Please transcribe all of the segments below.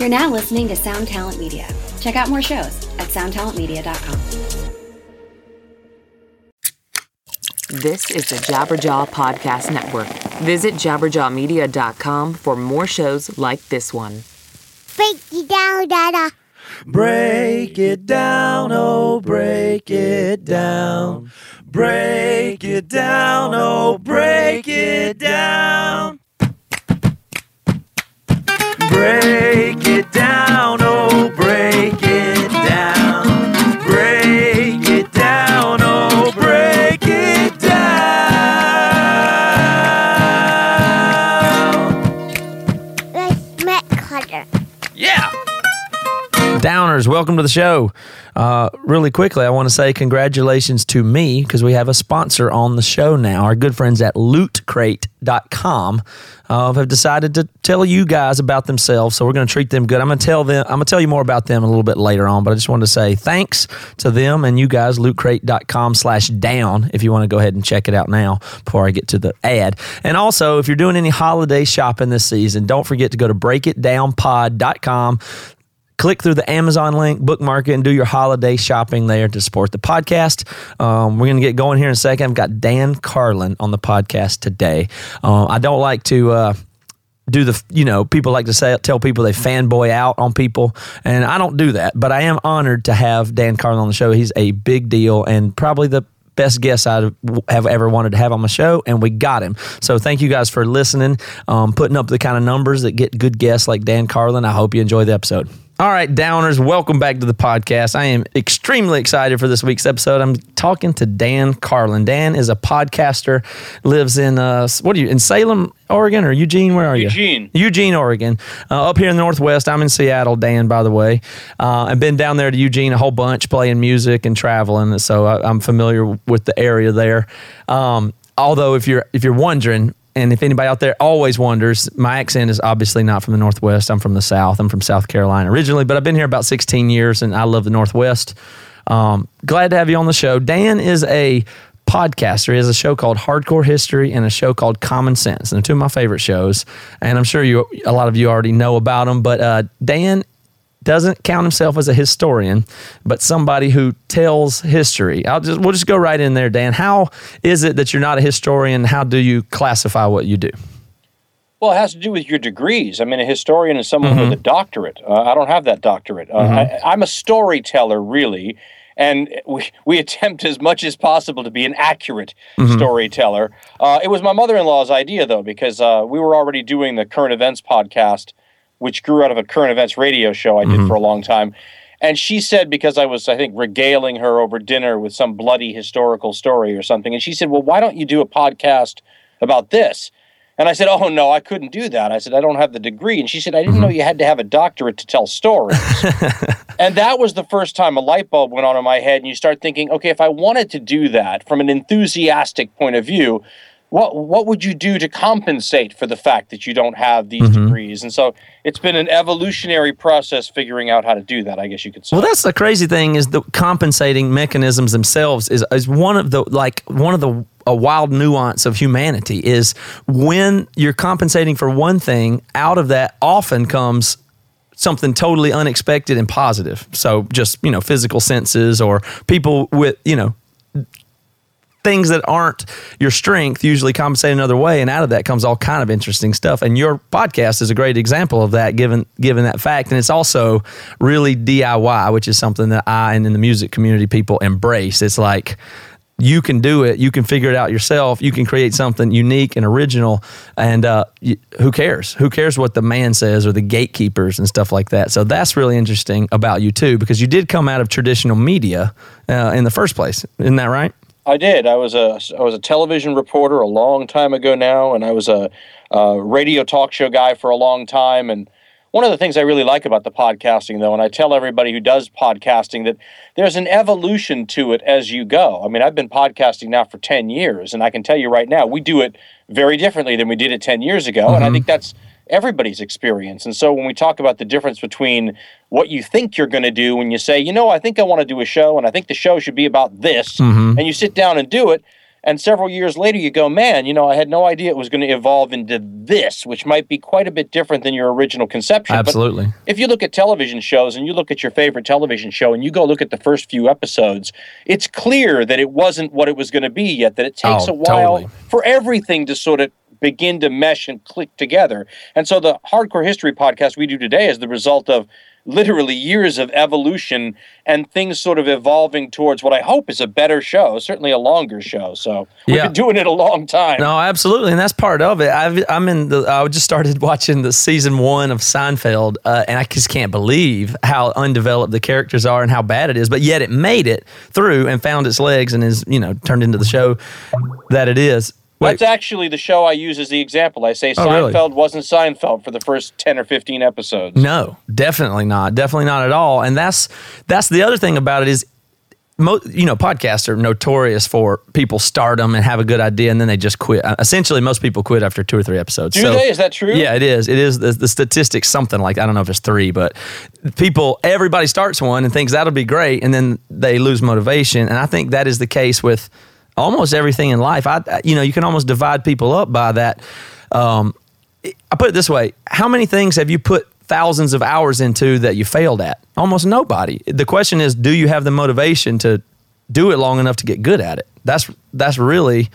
You're now listening to Sound Talent Media. Check out more shows at soundtalentmedia.com. This is the Jabberjaw Podcast Network. Visit jabberjawmedia.com for more shows like this one. Break it down, Dada. Break it down, oh, break it down. Break it down, oh, break it down. Break it down, oh, break it down. Break it down, oh, break it down. Let's make color. Yeah. Downers, welcome to the show. Uh, really quickly, I want to say congratulations to me because we have a sponsor on the show now. Our good friends at lootcrate.com uh, have decided to tell you guys about themselves. So we're going to treat them good. I'm going to tell them, I'm going to tell you more about them a little bit later on, but I just wanted to say thanks to them and you guys, lootcrate.com slash down if you want to go ahead and check it out now before I get to the ad. And also, if you're doing any holiday shopping this season, don't forget to go to breakitdownpod.com click through the Amazon link, bookmark it, and do your holiday shopping there to support the podcast. Um, we're going to get going here in a second. I've got Dan Carlin on the podcast today. Uh, I don't like to. Uh, do the you know people like to say tell people they fanboy out on people and I don't do that but I am honored to have Dan Carlin on the show he's a big deal and probably the best guest I have ever wanted to have on my show, and we got him. So thank you guys for listening, um, putting up the kind of numbers that get good guests like Dan Carlin. I hope you enjoy the episode. All right, Downers, welcome back to the podcast. I am extremely excited for this week's episode. I'm talking to Dan Carlin. Dan is a podcaster, lives in uh, what are you in Salem, Oregon, or Eugene? Where are you? Eugene. Eugene, Oregon. Uh, up here in the Northwest. I'm in Seattle, Dan, by the way. Uh, I've been down there to Eugene a whole bunch, playing music and traveling, so I, I'm familiar with the area there. Um, although, if you're if you're wondering, and if anybody out there always wonders, my accent is obviously not from the Northwest. I'm from the South. I'm from South Carolina originally, but I've been here about 16 years and I love the Northwest. Um, glad to have you on the show. Dan is a podcaster. He has a show called Hardcore History and a show called Common Sense. And they're two of my favorite shows. And I'm sure you, a lot of you already know about them. But uh, Dan doesn't count himself as a historian, but somebody who tells history. I'll just we'll just go right in there, Dan. How is it that you're not a historian? How do you classify what you do? Well, it has to do with your degrees. I mean, a historian is someone Mm-hmm. with a doctorate. Uh, I don't have that doctorate. Uh, I, I'm a storyteller, really, and we, we attempt as much as possible to be an accurate Mm-hmm. storyteller. Uh, it was my mother in law's idea, though, because uh, we were already doing the current events podcast, which grew out of a current events radio show I did Mm-hmm. for a long time. And she said, because I was, I think, regaling her over dinner with some bloody historical story or something, and she said, Well, why don't you do a podcast about this? And I said, Oh, no, I couldn't do that. I said, I don't have the degree. And she said, I didn't know you had to have a doctorate to tell stories. and that was the first time a light bulb went on in my head. And you start thinking, okay, if I wanted to do that from an enthusiastic point of view, what what would you do to compensate for the fact that you don't have these mm-hmm. degrees? And so it's been an evolutionary process figuring out how to do that. I guess you could say. Well, that's the crazy thing is the compensating mechanisms themselves is, is one of the like one of the a wild nuance of humanity is when you're compensating for one thing, out of that often comes something totally unexpected and positive. So just, you know, physical senses or people with, you know, things that aren't your strength usually compensate another way and out of that comes all kind of interesting stuff. And your podcast is a great example of that given given that fact. And it's also really DIY which is something that I and in the music community people embrace. It's like you can do it. You can figure it out yourself. You can create something unique and original. And uh, who cares? Who cares what the man says or the gatekeepers and stuff like that? So that's really interesting about you too because you did come out of traditional media uh, in the first place. Isn't that right I did. I was a I was a television reporter a long time ago now, and I was a, a radio talk show guy for a long time. And one of the things I really like about the podcasting, though, and I tell everybody who does podcasting that there's an evolution to it as you go. I mean, I've been podcasting now for ten years, and I can tell you right now, we do it very differently than we did it ten years ago, and I mm-hmm. think that's everybody's experience. And so when we talk about the difference between what you think you're going to do when you say, you know, I think I want to do a show and I think the show should be about this, mm-hmm. and you sit down and do it, And several years later, you go, man, you know, I had no idea it was going to evolve into this, which might be quite a bit different than your original conception. But Absolutely. if you look at television shows and you look at your favorite television show and you go look at the first few episodes, it's clear that it wasn't what it was going to be yet, that it takes Oh, a while totally. for everything to sort of begin to mesh and click together. And so the Hardcore History podcast we do today is the result of literally years of evolution and things sort of evolving towards what I hope is a better show, certainly a longer show. So we've Yeah. been doing it a long time. No, absolutely, and that's part of it. I've, I'm in the. I just started watching the season one of Seinfeld, uh, and I just can't believe how undeveloped the characters are and how bad it is. But yet, it made it through and found its legs and is you know turned into the show that it is. Wait, That's actually the show I use as the example. I say Oh, really? Seinfeld wasn't Seinfeld for the first 10 or 15 episodes. No, definitely not. Definitely not at all. And that's that's the other thing about it is mo- you know, podcasts are notorious for people start them and have a good idea and then they just quit. Uh, Essentially, most people quit after two or three episodes. Do they? Is that true? Yeah, it is. It is the, the statistics something like I don't know if it's three, but people everybody starts one and thinks that'll be great, and then they lose motivation. And I think that is the case with almost everything in life. I you know you can almost divide people up by that. Um, I put it this way: How many things have you put thousands of hours into that you failed at? Almost nobody. The question is, do you have the motivation to do it long enough to get good at it? That's that's really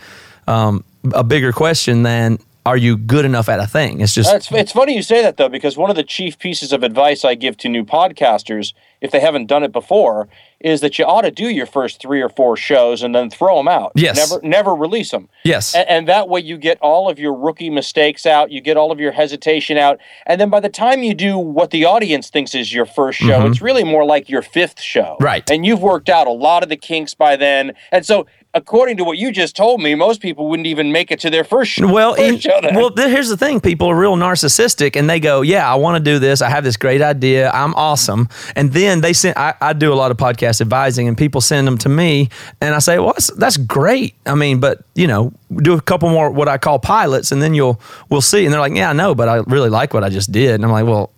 um, a bigger question than are you good enough at a thing. It's just It's, it's funny you say that, though, because one of the chief pieces of advice I give to new podcasters, if they haven't done it before, is that you ought to do your first three or four shows and then throw them out. Yes. Never, never release them. Yes. And, and that way you get all of your rookie mistakes out, you get all of your hesitation out. And then by the time you do what the audience thinks is your first show, it's really more like your fifth show. Mm-hmm. Right. And you've worked out a lot of the kinks by then. And so, according to what you just told me, most people wouldn't even make it to their first show. Well, first show well, here's the thing: people are real narcissistic, and they go, "Yeah, I want to do this. I have this great idea. I'm awesome." And then they send. I, I do a lot of podcast advising, and people send them to me, and I say, "Well, that's, that's great. I mean, but you know, do a couple more what I call pilots, and then you'll we'll see." And they're like, "Yeah, I know, but I really like what I just did." And I'm like, "Well."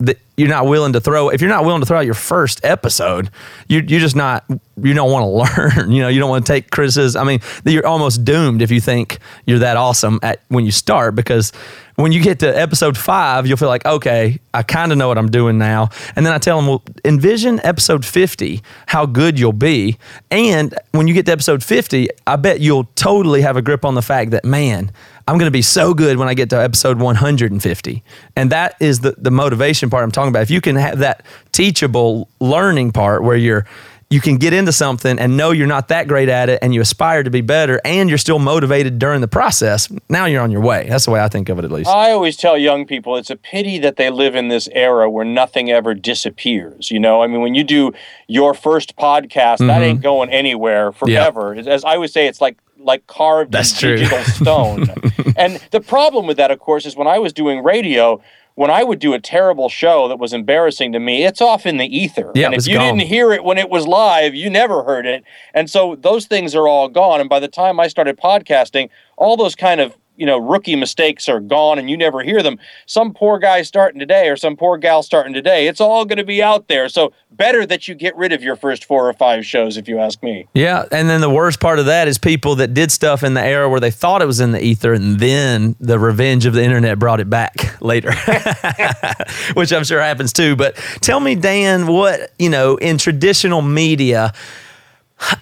That you're not willing to throw if you're not willing to throw out your first episode you you're just not you don't want to learn you know you don't want to take criticism i mean you're almost doomed if you think you're that awesome at when you start because when you get to episode 5 you'll feel like okay i kind of know what i'm doing now. And then i tell them well envision episode 50 how good you'll be. And when you get to episode 50 i bet you'll totally have a grip on the fact that man I'm going to be so good when I get to episode 150. And that is the, the motivation part I'm talking about. If you can have that teachable learning part where you're you can get into something and know you're not that great at it and you aspire to be better and you're still motivated during the process, now you're on your way. That's the way I think of it at least. I always tell young people it's a pity that they live in this era where nothing ever disappears. You know, I mean, when you do your first podcast, that mm-hmm. ain't going anywhere forever. As I would say, it's like like carved That's in digital stone. and the problem with that, of course, is when I was doing radio. When I would do a terrible show that was embarrassing to me, it's off in the ether. Yeah, and if you gone. didn't hear it when it was live, you never heard it. And so those things are all gone. And by the time I started podcasting, all those kind of you know rookie mistakes are gone and you never hear them some poor guy starting today or some poor gal starting today it's all going to be out there so better that you get rid of your first four or five shows if you ask me Yeah, and then the worst part of that is people that did stuff in the era where they thought it was in the ether, and then the revenge of the internet brought it back later, which I'm sure happens too. But tell me, Dan, what you know in traditional media.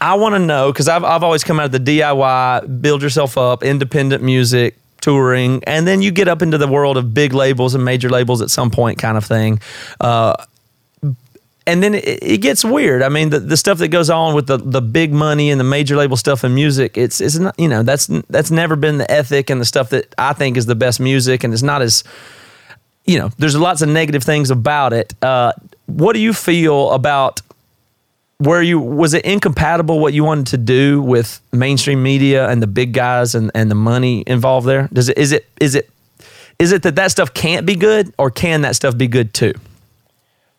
I want to know because I've, I've always come out of the DIY, build yourself up, independent music, touring, and then you get up into the world of big labels and major labels at some point, kind of thing. Uh, and then it, it gets weird. I mean, the, the stuff that goes on with the, the big money and the major label stuff in music, it's it's not you know that's that's never been the ethic and the stuff that I think is the best music, and it's not as you know. There's lots of negative things about it. Uh, what do you feel about where you was it incompatible what you wanted to do with mainstream media and the big guys and, and the money involved there? Does it is it is it is it that that stuff can't be good or can that stuff be good too?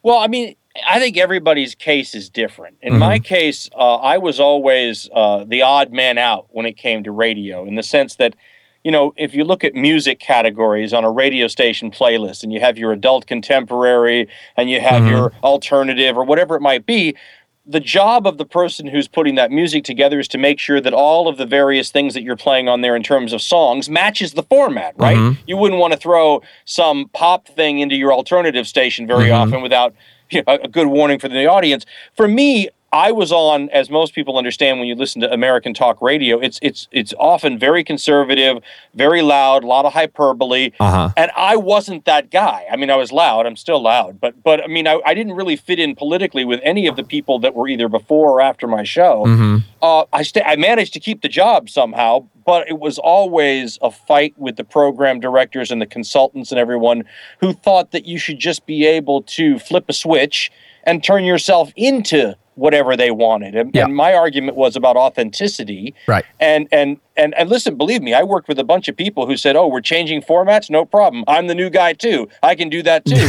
Well, I mean, I think everybody's case is different. In my case, uh, I was always uh, the odd man out when it came to radio, in the sense that, you know, if you look at music categories on a radio station playlist and you have your adult contemporary and you have your alternative or whatever it might be, the job of the person who's putting that music together is to make sure that all of the various things that you're playing on there in terms of songs matches the format, right? Mm-hmm. You wouldn't want to throw some pop thing into your alternative station very mm-hmm. often without you know, a good warning for the audience. For me, I was on, as most people understand when you listen to American talk radio, it's it's it's often very conservative, very loud, a lot of hyperbole. Uh-huh. And I wasn't that guy. I mean, I was loud. I'm still loud, but but I mean, I, I didn't really fit in politically with any of the people that were either before or after my show. Uh, I sta I managed to keep the job somehow, but it was always a fight with the program directors and the consultants and everyone who thought that you should just be able to flip a switch and turn yourself into whatever they wanted. And, Yeah. and my argument was about authenticity. Right. And and and and listen, believe me, I worked with a bunch of people who said, "Oh, we're changing formats, no problem. I'm the new guy too. I can do that too."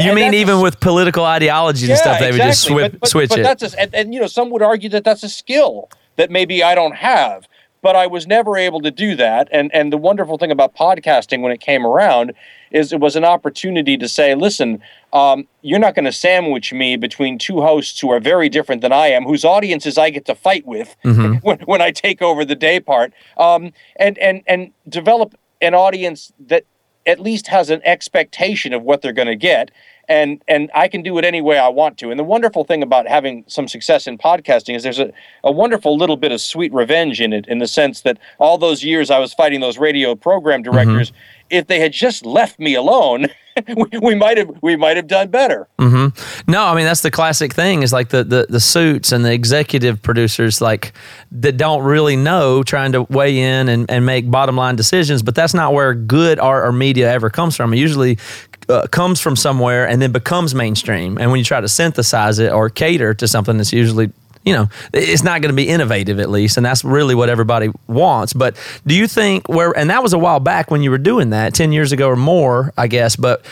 You and mean that's a even with political ideologies and stuff, they would just exactly. swip, But- but- switch but it. That's a, and, and you know, some would argue that that's a skill that maybe I don't have. But I was never able to do that. And and the wonderful thing about podcasting when it came around is it was an opportunity to say, listen, um, you're not going to sandwich me between two hosts who are very different than I am, whose audiences I get to fight with when, when I take over the day part, um, and and and develop an audience that at least has an expectation of what they're going to get and and I can do it any way I want to. And the wonderful thing about having some success in podcasting is there's a, a wonderful little bit of sweet revenge in it in the sense that all those years I was fighting those radio program mm-hmm. directors, if they had just left me alone, we, we might have we might have done better. Mm-hmm. No, I mean that's the classic thing is like the, the the suits and the executive producers like that don't really know trying to weigh in and, and make bottom line decisions, but that's not where good art or media ever comes from. It usually uh, comes from somewhere and then becomes mainstream. And when you try to synthesize it or cater to something that's usually you know, it's not going to be innovative at least, and that's really what everybody wants. But do you think where, and that was a while back when you were doing that, 10 years ago or more, I guess, but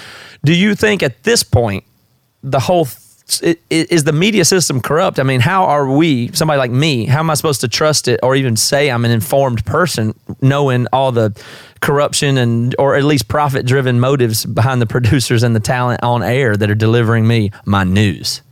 do you think at this point, the whole is the media system corrupt? I mean, how are we, somebody like me, how am I supposed to trust it or even say I'm an informed person knowing all the corruption and or at least profit driven motives behind the producers and the talent on air that are delivering me my news?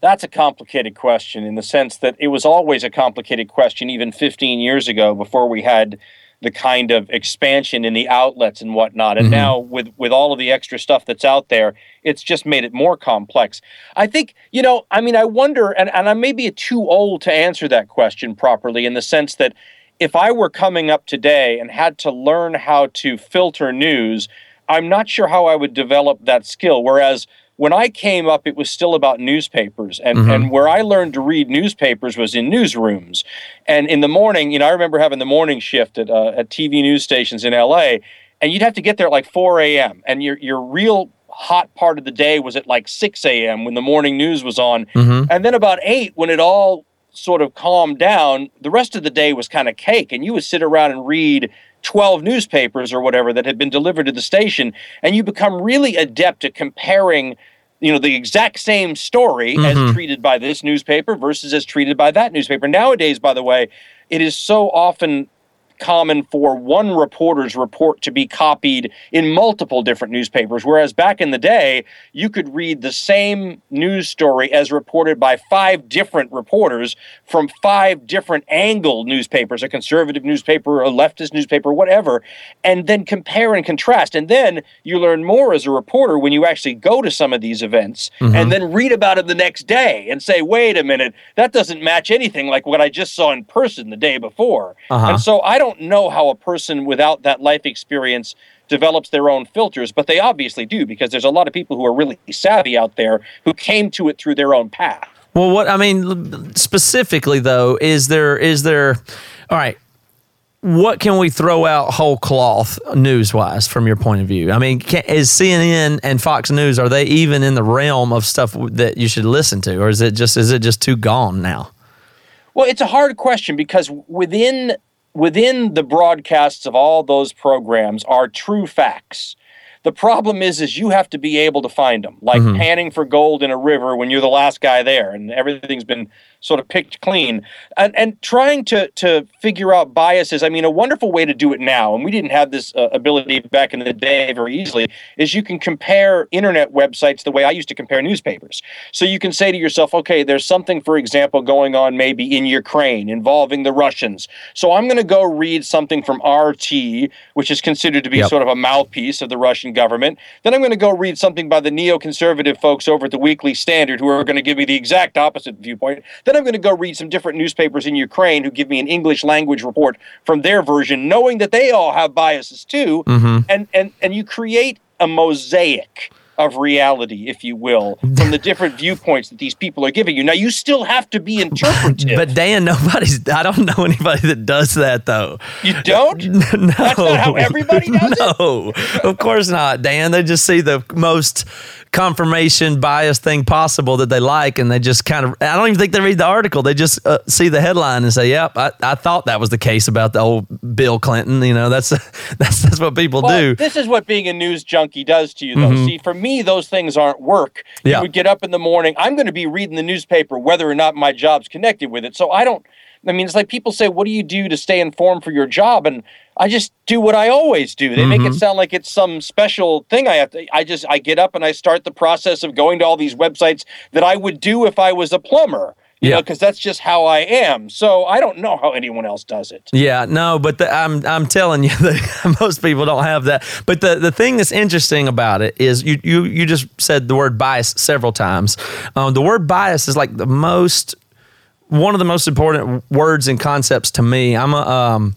That's a complicated question in the sense that it was always a complicated question even 15 years ago before we had the kind of expansion in the outlets and whatnot. And mm-hmm. now with with all of the extra stuff that's out there, it's just made it more complex. I think, you know, I mean, I wonder, and, and I may be too old to answer that question properly in the sense that if I were coming up today and had to learn how to filter news, I'm not sure how I would develop that skill. Whereas when I came up, it was still about newspapers. And, and where I learned to read newspapers was in newsrooms. And in the morning, you know, I remember having the morning shift at, uh, at TV news stations in LA, and you'd have to get there at like 4 a.m. And your, your real hot part of the day was at like 6 a.m. when the morning news was on. And then about 8, when it all sort of calmed down, the rest of the day was kind of cake. And you would sit around and read 12 newspapers or whatever that had been delivered to the station. And you become really adept at comparing, you know, the exact same story as mm-hmm. treated by this newspaper versus as treated by that newspaper. Nowadays, by the way, it is so often common for one reporter's report to be copied in multiple different newspapers whereas back in the day you could read the same news story as reported by five different reporters from five different angled newspapers a conservative newspaper a leftist newspaper whatever and then compare and contrast. And then you learn more as a reporter when you actually go to some of these events and then read about it the next day and say wait a minute that doesn't match anything like what I just saw in person the day before. Uh-huh. and so I don't know how a person without that life experience develops their own filters, but they obviously do because there's a lot of people who are really savvy out there who came to it through their own path. Well, what I mean specifically though is there is there all right. What can we throw out whole cloth news wise from your point of view? I mean, can, is CNN and Fox News are they even in the realm of stuff that you should listen to, or is it just is it just too gone now? Well, it's a hard question because within within the broadcasts of all those programs are true facts. The problem is, is you have to be able to find them, like panning for gold in a river when you're the last guy there, and everything's been sort of picked clean. And and trying to to figure out biases. I mean, a wonderful way to do it now, and we didn't have this uh, ability back in the day very easily, is you can compare internet websites the way I used to compare newspapers. So you can say to yourself, okay, there's something, for example, going on maybe in Ukraine involving the Russians. So I'm going to go read something from RT, which is considered to be Yep. sort of a mouthpiece of the Russian government. Then I'm going to go read something by the neoconservative folks over at the Weekly Standard who are going to give me the exact opposite viewpoint. Then I'm going to go read some different newspapers in Ukraine who give me an English language report from their version, knowing that they all have biases too. Mm-hmm. And and and you create a mosaic of reality, if you will, from the different viewpoints that these people are giving you. Now you still have to be interpretive. But Dan, nobody's. I don't know anybody that does that though. you don't? no, That's not how everybody does it? no, of course not, Dan. They just see the most confirmation bias thing possible that they like, and they just kind of. I don't even think they read the article. They just uh, see the headline and say, "Yep, I, I thought that was the case about the old Bill Clinton." You know, that's that's that's what people Well, do. this is what being a news junkie does to you, though. See, for me, those things aren't work. Yeah. You would get up in the morning. I'm going to be reading the newspaper, whether or not my job's connected with it. So I don't. I mean, it's like people say, "What do you do to stay informed for your job?" And I just do what I always do. They make it mm-hmm. sound like it's some special thing. I have to. I just I get up and I start the process of going to all these websites that I would do if I was a plumber. You Yeah. know, because that's just how I am. So I don't know how anyone else does it. Yeah, no, but the, I'm I'm telling you that most people don't have that. But the the thing that's interesting about it is you you you just said the word bias several times. Um, the word bias is like the most one of the most important words and concepts to me. I'm a um,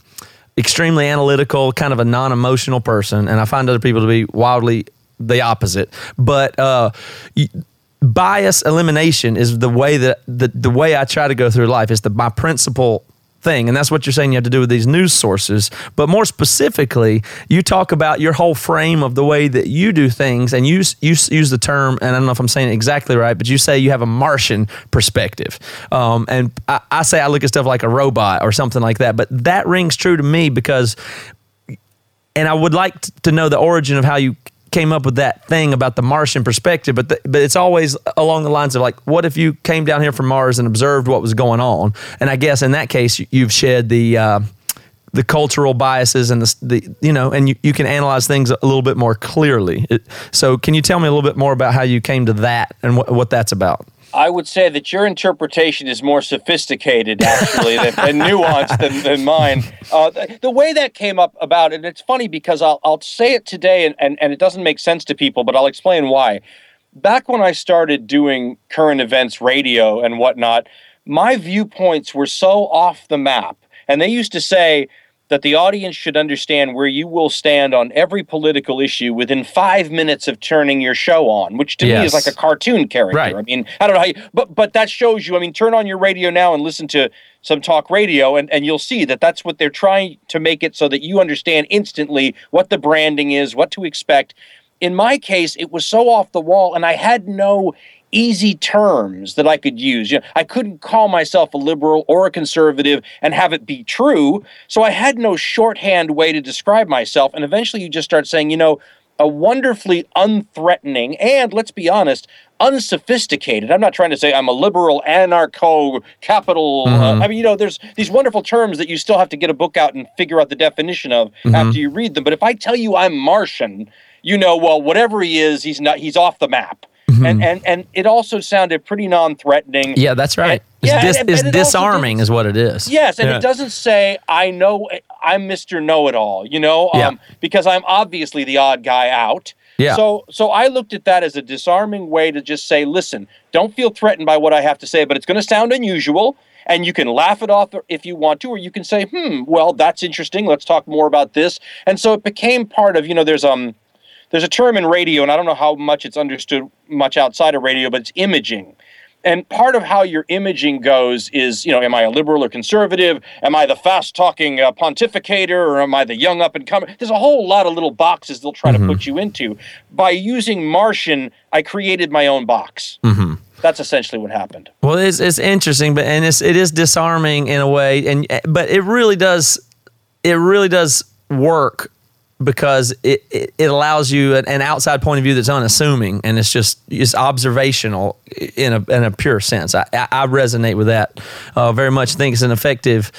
extremely analytical, kind of a non-emotional person, and I find other people to be wildly the opposite. But uh, bias elimination is the way that the, the way I try to go through life. Is the my principal thing. And that's what you're saying you have to do with these news sources. But more specifically you talk about your whole frame of the way that you do things. And you you use the term and I don't know if I'm saying it exactly right but you say you have a Martian perspective. Um, and I, I say I look at stuff like a robot or something like that. But that rings true to me because and I would like to know the origin of how you came up with that thing about the Martian perspective, but the, but it's always along the lines of like, what if you came down here from Mars and observed what was going on? And I guess in that case, you- you've shed the uh, the cultural biases and the, the you know, and you, you can analyze things a little bit more clearly. It, so, can you tell me a little bit more about how you came to that and what that's about? I would say that your interpretation is more sophisticated, actually, than, and nuanced than, than mine. Uh, the, the way that came up about it, it's funny because I'll, I'll say it today and, and, and it doesn't make sense to people, but I'll explain why. Back when I started doing current events radio and whatnot, my viewpoints were so off the map. And they used to say, that the audience should understand where you will stand on every political issue within five minutes of turning your show on, which to me is like a cartoon character. Right. I mean, I don't know how you, but but that shows you. I mean, turn on your radio now and listen to some talk radio, and and you'll see that that's what they're trying to make it so that you understand instantly what the branding is, what to expect. In my case, it was so off the wall, and I had no easy terms that I could use. You know, I couldn't call myself a liberal or a conservative and have it be true. So I had no shorthand way to describe myself. And eventually you just start saying, you know, a wonderfully unthreatening and, let's be honest, unsophisticated. I'm not trying to say I'm a liberal, anarcho, capital. Uh, I mean, you know, there's these wonderful terms that you still have to get a book out and figure out the definition of after you read them. But if I tell you I'm Martian, you know, well, whatever he is, he's not. He's off the map. And and and it also sounded pretty non-threatening. Yeah, that's right. And- It's, yeah, dis- and- it's it disarming, is what it is. Yes, and Yeah. it doesn't say I know I'm Mr. Know-it-all, you know, Yeah. um, because I'm obviously the odd guy out. Yeah. So so I looked at that as a disarming way to just say, listen, don't feel threatened by what I have to say, but it's going to sound unusual. And you can laugh it off if you want to, or you can say, hmm, well, that's interesting. Let's talk more about this. And so it became part of, you know, there's um there's a term in radio, and I don't know how much it's understood much outside of radio, but it's imaging. And part of how your imaging goes is, you know, am I a liberal or conservative? Am I the fast talking uh, pontificator or am I the young up and coming? There's a whole lot of little boxes they'll try to put you into. By using Martian, I created my own box. Mm-hmm. That's essentially what happened. Well, it's it's interesting, but and it's it is disarming in a way, and but it really does, it really does work because it, it, it allows you an, an outside point of view that's unassuming and it's just it's observational in a in a pure sense. I, I resonate with that uh, very much. I think it's an effective.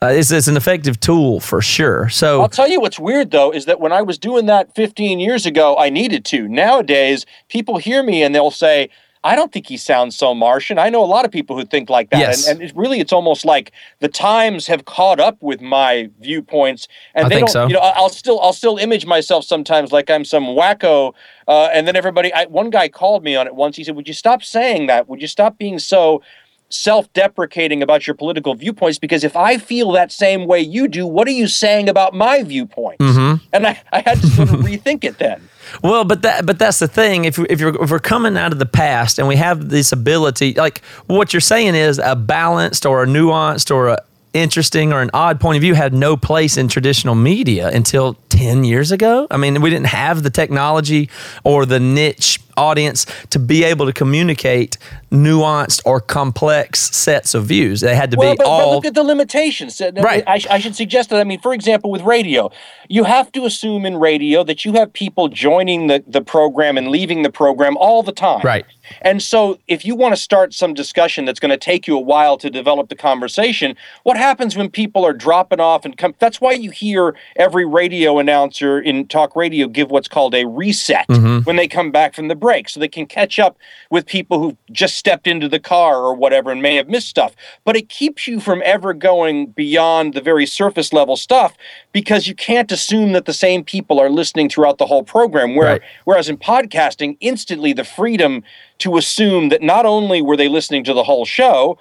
Uh, it's, it's an effective tool for sure. So I'll tell you what's weird though is that when I was doing that 15 years ago, I needed to. Nowadays, people hear me and they'll say, I don't think he sounds so Martian. I know a lot of people who think like that. Yes. And, and it really, it's almost like the times have caught up with my viewpoints. And I they think don't, so. you know, I'll still, I'll still image myself sometimes like I'm some wacko. Uh, and then everybody, I, one guy called me on it once. He said, Would you stop saying that? Would you stop being so self-deprecating about your political viewpoints because if I feel that same way you do, what are you saying about my viewpoints? Mm-hmm. And I, I had to sort of rethink it then. Well, but that but that's the thing. If if you're if we're coming out of the past and we have this ability, like what you're saying is a balanced or a nuanced or a interesting or an odd point of view had no place in traditional media until 10 years ago. I mean, we didn't have the technology or the niche audience to be able to communicate nuanced or complex sets of views. They had to Well, be but, but look at the limitations. Right. I, I should suggest that. I mean, for example, with radio, you have to assume in radio that you have people joining the, the program and leaving the program all the time. Right. And so, if you want to start some discussion that's going to take you a while to develop the conversation, what happens when people are dropping off and come? That's why you hear every radio announcer in talk radio give what's called a reset mm-hmm. when they come back from the break, so they can catch up with people who just stepped into the car or whatever and may have missed stuff. But it keeps you from ever going beyond the very surface level stuff because you can't assume that the same people are listening throughout the whole program. Where, Right. Whereas in podcasting, instantly the freedom to assume that not only were they listening to the whole show,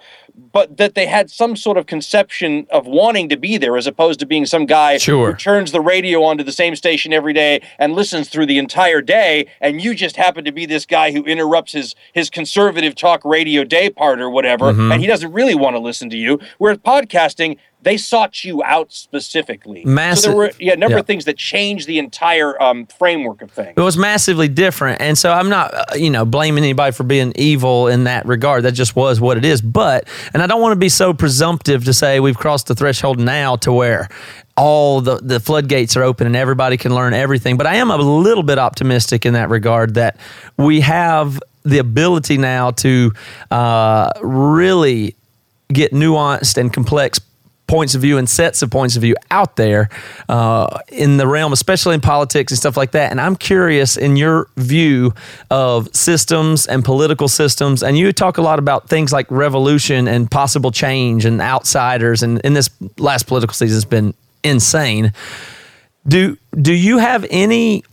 but that they had some sort of conception of wanting to be there as opposed to being some guy Sure. who turns the radio onto the same station every day and listens through the entire day and you just happen to be this guy who interrupts his his conservative talk radio day part or whatever Mm-hmm. and he doesn't really want to listen to you whereas podcasting they sought you out specifically so Massive- there were yeah, a number yeah. of things that changed the entire um, framework of things It was massively different. And so I'm not, uh, you know, blaming anybody for being evil in that regard. That just was what it is. But, and I don't want to be so presumptive to say we've crossed the threshold now to where all the, the floodgates are open and everybody can learn everything. But I am a little bit optimistic in that regard that we have the ability now to uh, really get nuanced and complex points of view and sets of points of view out there uh, in the realm, especially in politics and stuff like that. And I'm curious in your view of systems and political systems. And you talk a lot about things like revolution and possible change and outsiders. And in this last political season, it's been insane. Do do you have any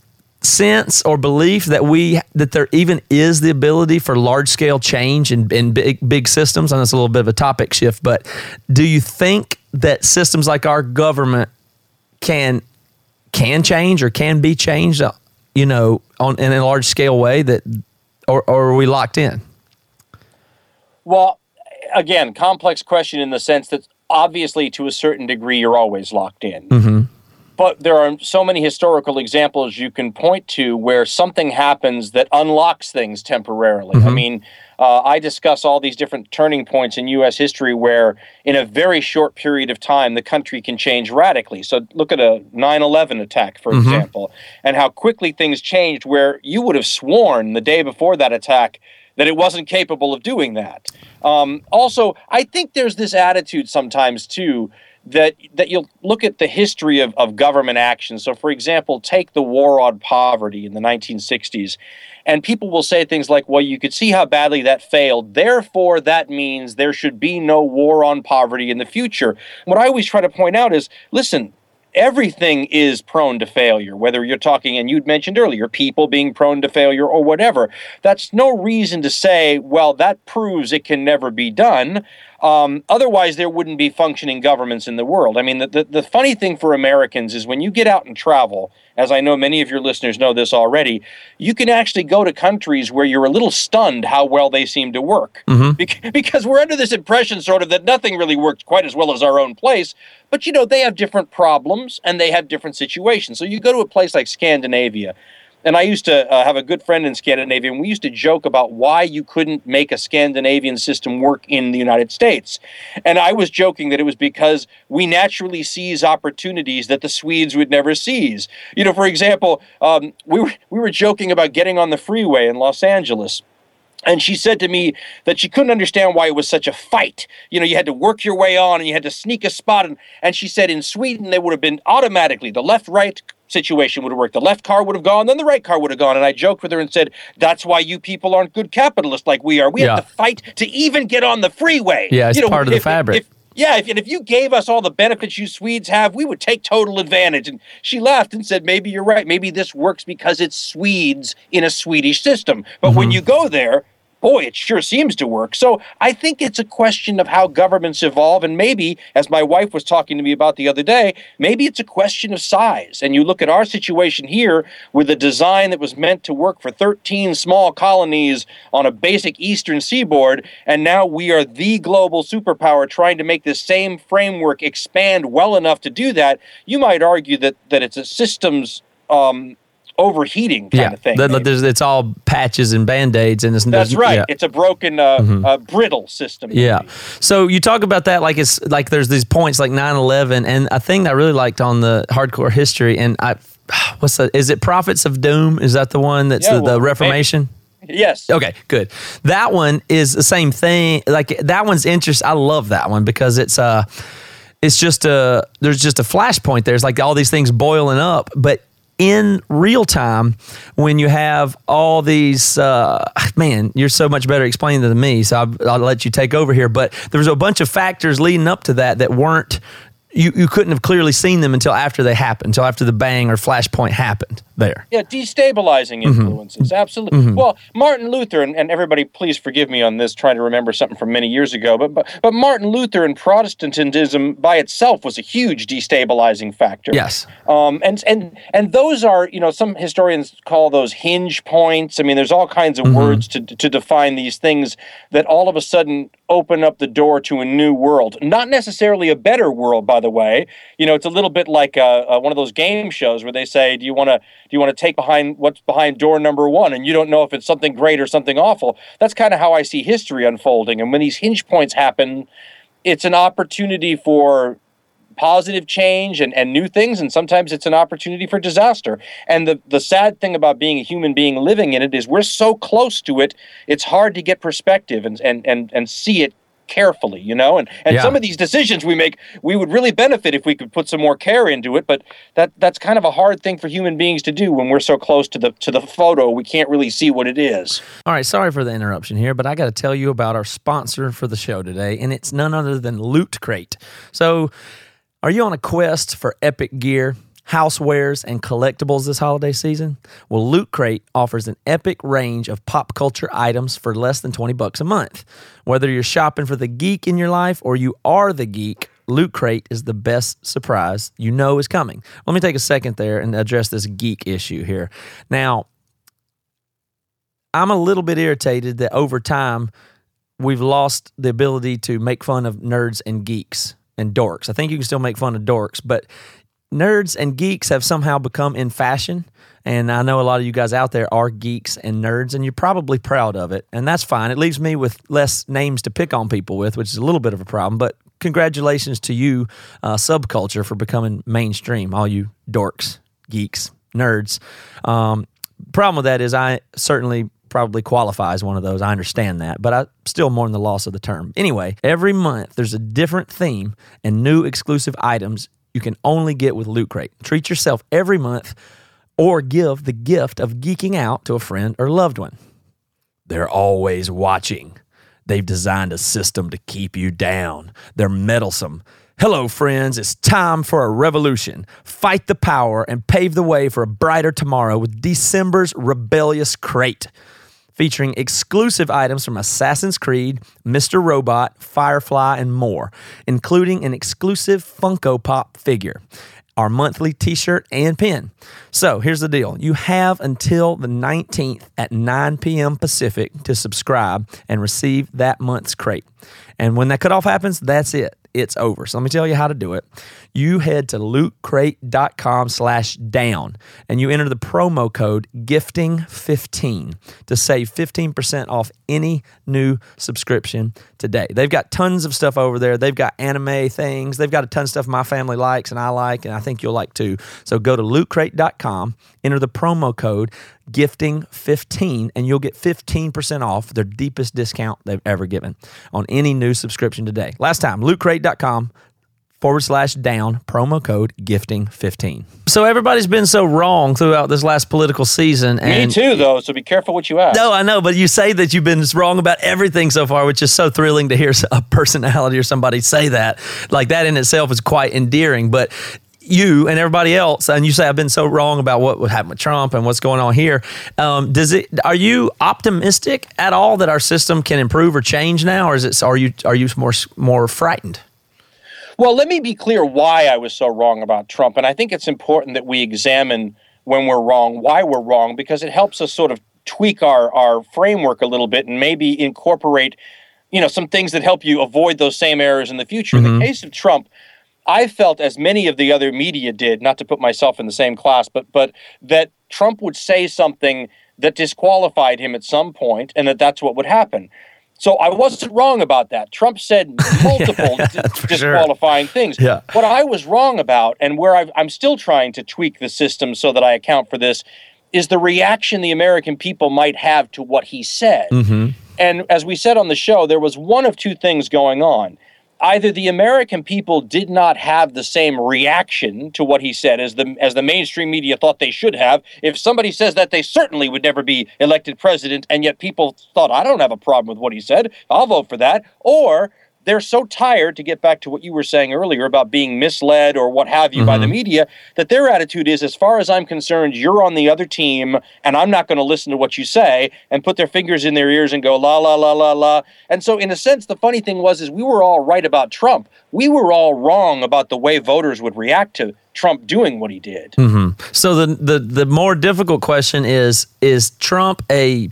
sense or belief that we that there even is the ability for large scale change in, in big big systems? I know it's a little bit of a topic shift, but do you think that systems like our government can can change or can be changed, uh, you know, on in a large scale way that, or, or are we locked in? Well, again, complex question in the sense that obviously to a certain degree you're always locked in. But there are so many historical examples you can point to where something happens that unlocks things temporarily. I mean, uh, I discuss all these different turning points in U.S. history where, in a very short period of time, the country can change radically. So, look at a 9 11 attack, for example, and how quickly things changed, where you would have sworn the day before that attack that it wasn't capable of doing that. Um, also, I think there's this attitude sometimes too that that you'll look at the history of, of government action. So, for example, take the war on poverty in the 1960s, and people will say things like, "Well, you could see how badly that failed. Therefore, that means there should be no war on poverty in the future." What I always try to point out is, listen, everything is prone to failure, whether you're talking, and you'd mentioned earlier, people being prone to failure or whatever. That's no reason to say, well, that proves it can never be done. Um, otherwise, there wouldn't be functioning governments in the world. I mean, the, the, the funny thing for Americans is when you get out and travel, as I know many of your listeners know this already, you can actually go to countries where you're a little stunned how well they seem to work. Bec- because we're under this impression, sort of, that nothing really works quite as well as our own place. But, you know, they have different problems and they have different situations. So you go to a place like Scandinavia, and I used to uh, have a good friend in Scandinavia, and we used to joke about why you couldn't make a Scandinavian system work in the United States. And I was joking that it was because we naturally seize opportunities that the Swedes would never seize. You know, for example, um, we were we were joking about getting on the freeway in Los Angeles. And she said to me that she couldn't understand why it was such a fight. You know, you had to work your way on and you had to sneak a spot. And, and she said in Sweden, they would have been automatically the left right situation would have worked. The left car would have gone, then the right car would have gone. And I joked with her and said, That's why you people aren't good capitalists like we are. We Yeah. have to fight to even get on the freeway. Yeah, it's You know, part of the fabric. if- yeah, if, and if you gave us all the benefits you Swedes have, we would take total advantage. And she laughed and said, maybe you're right. Maybe this works because it's Swedes in a Swedish system. But when mm-hmm. you go there, boy, it sure seems to work. So I think it's a question of how governments evolve. And maybe, as my wife was talking to me about the other day, maybe it's a question of size. And you look at our situation here with a design that was meant to work for 13 small colonies on a basic eastern seaboard. And now we are the global superpower trying to make this same framework expand well enough to do that. You might argue that, that it's a systems. Um, overheating kind yeah, of thing maybe. there's, it's all patches and band aids, and it's That's right. yeah. It's a broken, uh, uh, brittle system. Yeah. So you talk about that like it's like there's these points like 9/11 and a thing that I really liked on the hardcore history and I what's that is it Prophets of Doom is that the one that's Yeah, the, well, the Reformation? Yes. Okay, good. That one is the same thing. Like that one's interesting. I love that one because it's uh it's just a there's just a flashpoint. There's like all these things boiling up, but in real time when you have all these uh, man you're so much better explaining than me so I'll, I'll let you take over here. But there was a bunch of factors leading up to that that weren't you, you couldn't have clearly seen them until after they happened until after the bang or flashpoint happened there Yeah, destabilizing Mm-hmm. influences. Absolutely. Well, Martin Luther, and, and everybody, please forgive me on this, trying to remember something from many years ago, but, but but Martin Luther and Protestantism by itself was a huge destabilizing factor. yes Um, and and and those are, you know, some historians call those hinge points. I mean, there's all kinds of words to to define these things that all of a sudden open up the door to a new world. Not necessarily a better world, by the way. You know, it's a little bit like uh, uh, one of those game shows where they say, "Do you want to do you want to take behind what's behind door number one?" And you don't know if it's something great or something awful. That's kind of how I see history unfolding. And when these hinge points happen, it's an opportunity for positive change and, and new things and sometimes it's an opportunity for disaster and the, the sad thing about being a human being living in it is we're so close to it it's hard to get perspective and and and, and see it carefully you know and and Yeah. some of these decisions we make we would really benefit if we could put some more care into it but that that's kind of a hard thing for human beings to do when we're so close to the to the photo we can't really see what it is All right, sorry for the interruption here, but I got to tell you about our sponsor for the show today, and it's none other than Loot Crate. So, are you on a quest for epic gear, housewares, and collectibles this holiday season? Well, Loot Crate offers an epic range of pop culture items for less than 20 bucks a month. Whether you're shopping for the geek in your life or you are the geek, Loot Crate is the best surprise you know is coming. Let me take a second there and address this geek issue here. Now, I'm a little bit irritated that over time we've lost the ability to make fun of nerds and geeks and dorks. I think you can still make fun of dorks, but nerds and geeks have somehow become in fashion. And I know a lot of you guys out there are geeks and nerds, and you're probably proud of it. And that's fine. It leaves me with less names to pick on people with, which is a little bit of a problem. But congratulations to you, uh, subculture, for becoming mainstream, all you dorks, geeks, nerds. Um, problem with that is I certainly probably qualify as one of those. I understand that, but I still mourn the loss of the term. Anyway, every month there's a different theme and new exclusive items you can only get with Loot Crate. Treat yourself every month or give the gift of geeking out to a friend or loved one. They're always watching. They've designed a system to keep you down. They're meddlesome. Hello, friends. It's time for a revolution. Fight the power and pave the way for a brighter tomorrow with December's Rebellious Crate. Featuring exclusive items from Assassin's Creed, Mr. Robot, Firefly, and more, including an exclusive Funko Pop figure our monthly t shirt and pin. So here's the deal you have until the 19th at 9 p.m. Pacific to subscribe and receive that month's crate. And when that cutoff happens, that's it. It's over. So let me tell you how to do it. You head to lootcrate.com slash down and you enter the promo code gifting15 to save 15% off any new subscription today. They've got tons of stuff over there. They've got anime things. They've got a ton of stuff my family likes and I like, and I think you'll like too. So go to lootcrate.com, enter the promo code gifting15 and you'll get 15% off their deepest discount they've ever given on any new subscription today. Last time, lootcrate.com forward slash down promo code gifting 15 so everybody's been so wrong throughout this last political season and Me too, though. So be careful what you ask. no i know but you say that you've been wrong about everything so far which is so thrilling to hear a personality or somebody say that like that in itself is quite endearing but you and everybody else, and you say I've been so wrong about what would happen with Trump and what's going on here. Um, does it? Are you optimistic at all that our system can improve or change now, or is it? Are you are you more more frightened? Well, let me be clear why I was so wrong about Trump. And I think it's important that we examine when we're wrong, why we're wrong, because it helps us sort of tweak our, our framework a little bit and maybe incorporate, you know, some things that help you avoid those same errors in the future. In the case of Trump, I felt as many of the other media did, not to put myself in the same class, but but that Trump would say something that disqualified him at some point and that that's what would happen. So I wasn't wrong about that. Trump said multiple Yeah, di- for sure. disqualifying things. Yeah. What I was wrong about, and where I've, I'm still trying to tweak the system so that I account for this, is the reaction the American people might have to what he said. Mm-hmm. And as we said on the show, there was one of two things going on. Either the American people did not have the same reaction to what he said as the as the mainstream media thought they should have. If somebody says that, they certainly would never be elected president, and yet people thought, I don't have a problem with what he said. I'll vote for that. Or they're so tired to get back to what you were saying earlier about being misled or what have you by the mm-hmm. media that their attitude is as far as I'm concerned you're on the other team and I'm not going to listen to what you say and put their fingers in their ears and go la la la la la. And so in a sense the funny thing was is we were all right about Trump. We were all wrong about the way voters would react to Trump doing what he did. Mm-hmm. So the the the more difficult question is: Is Trump a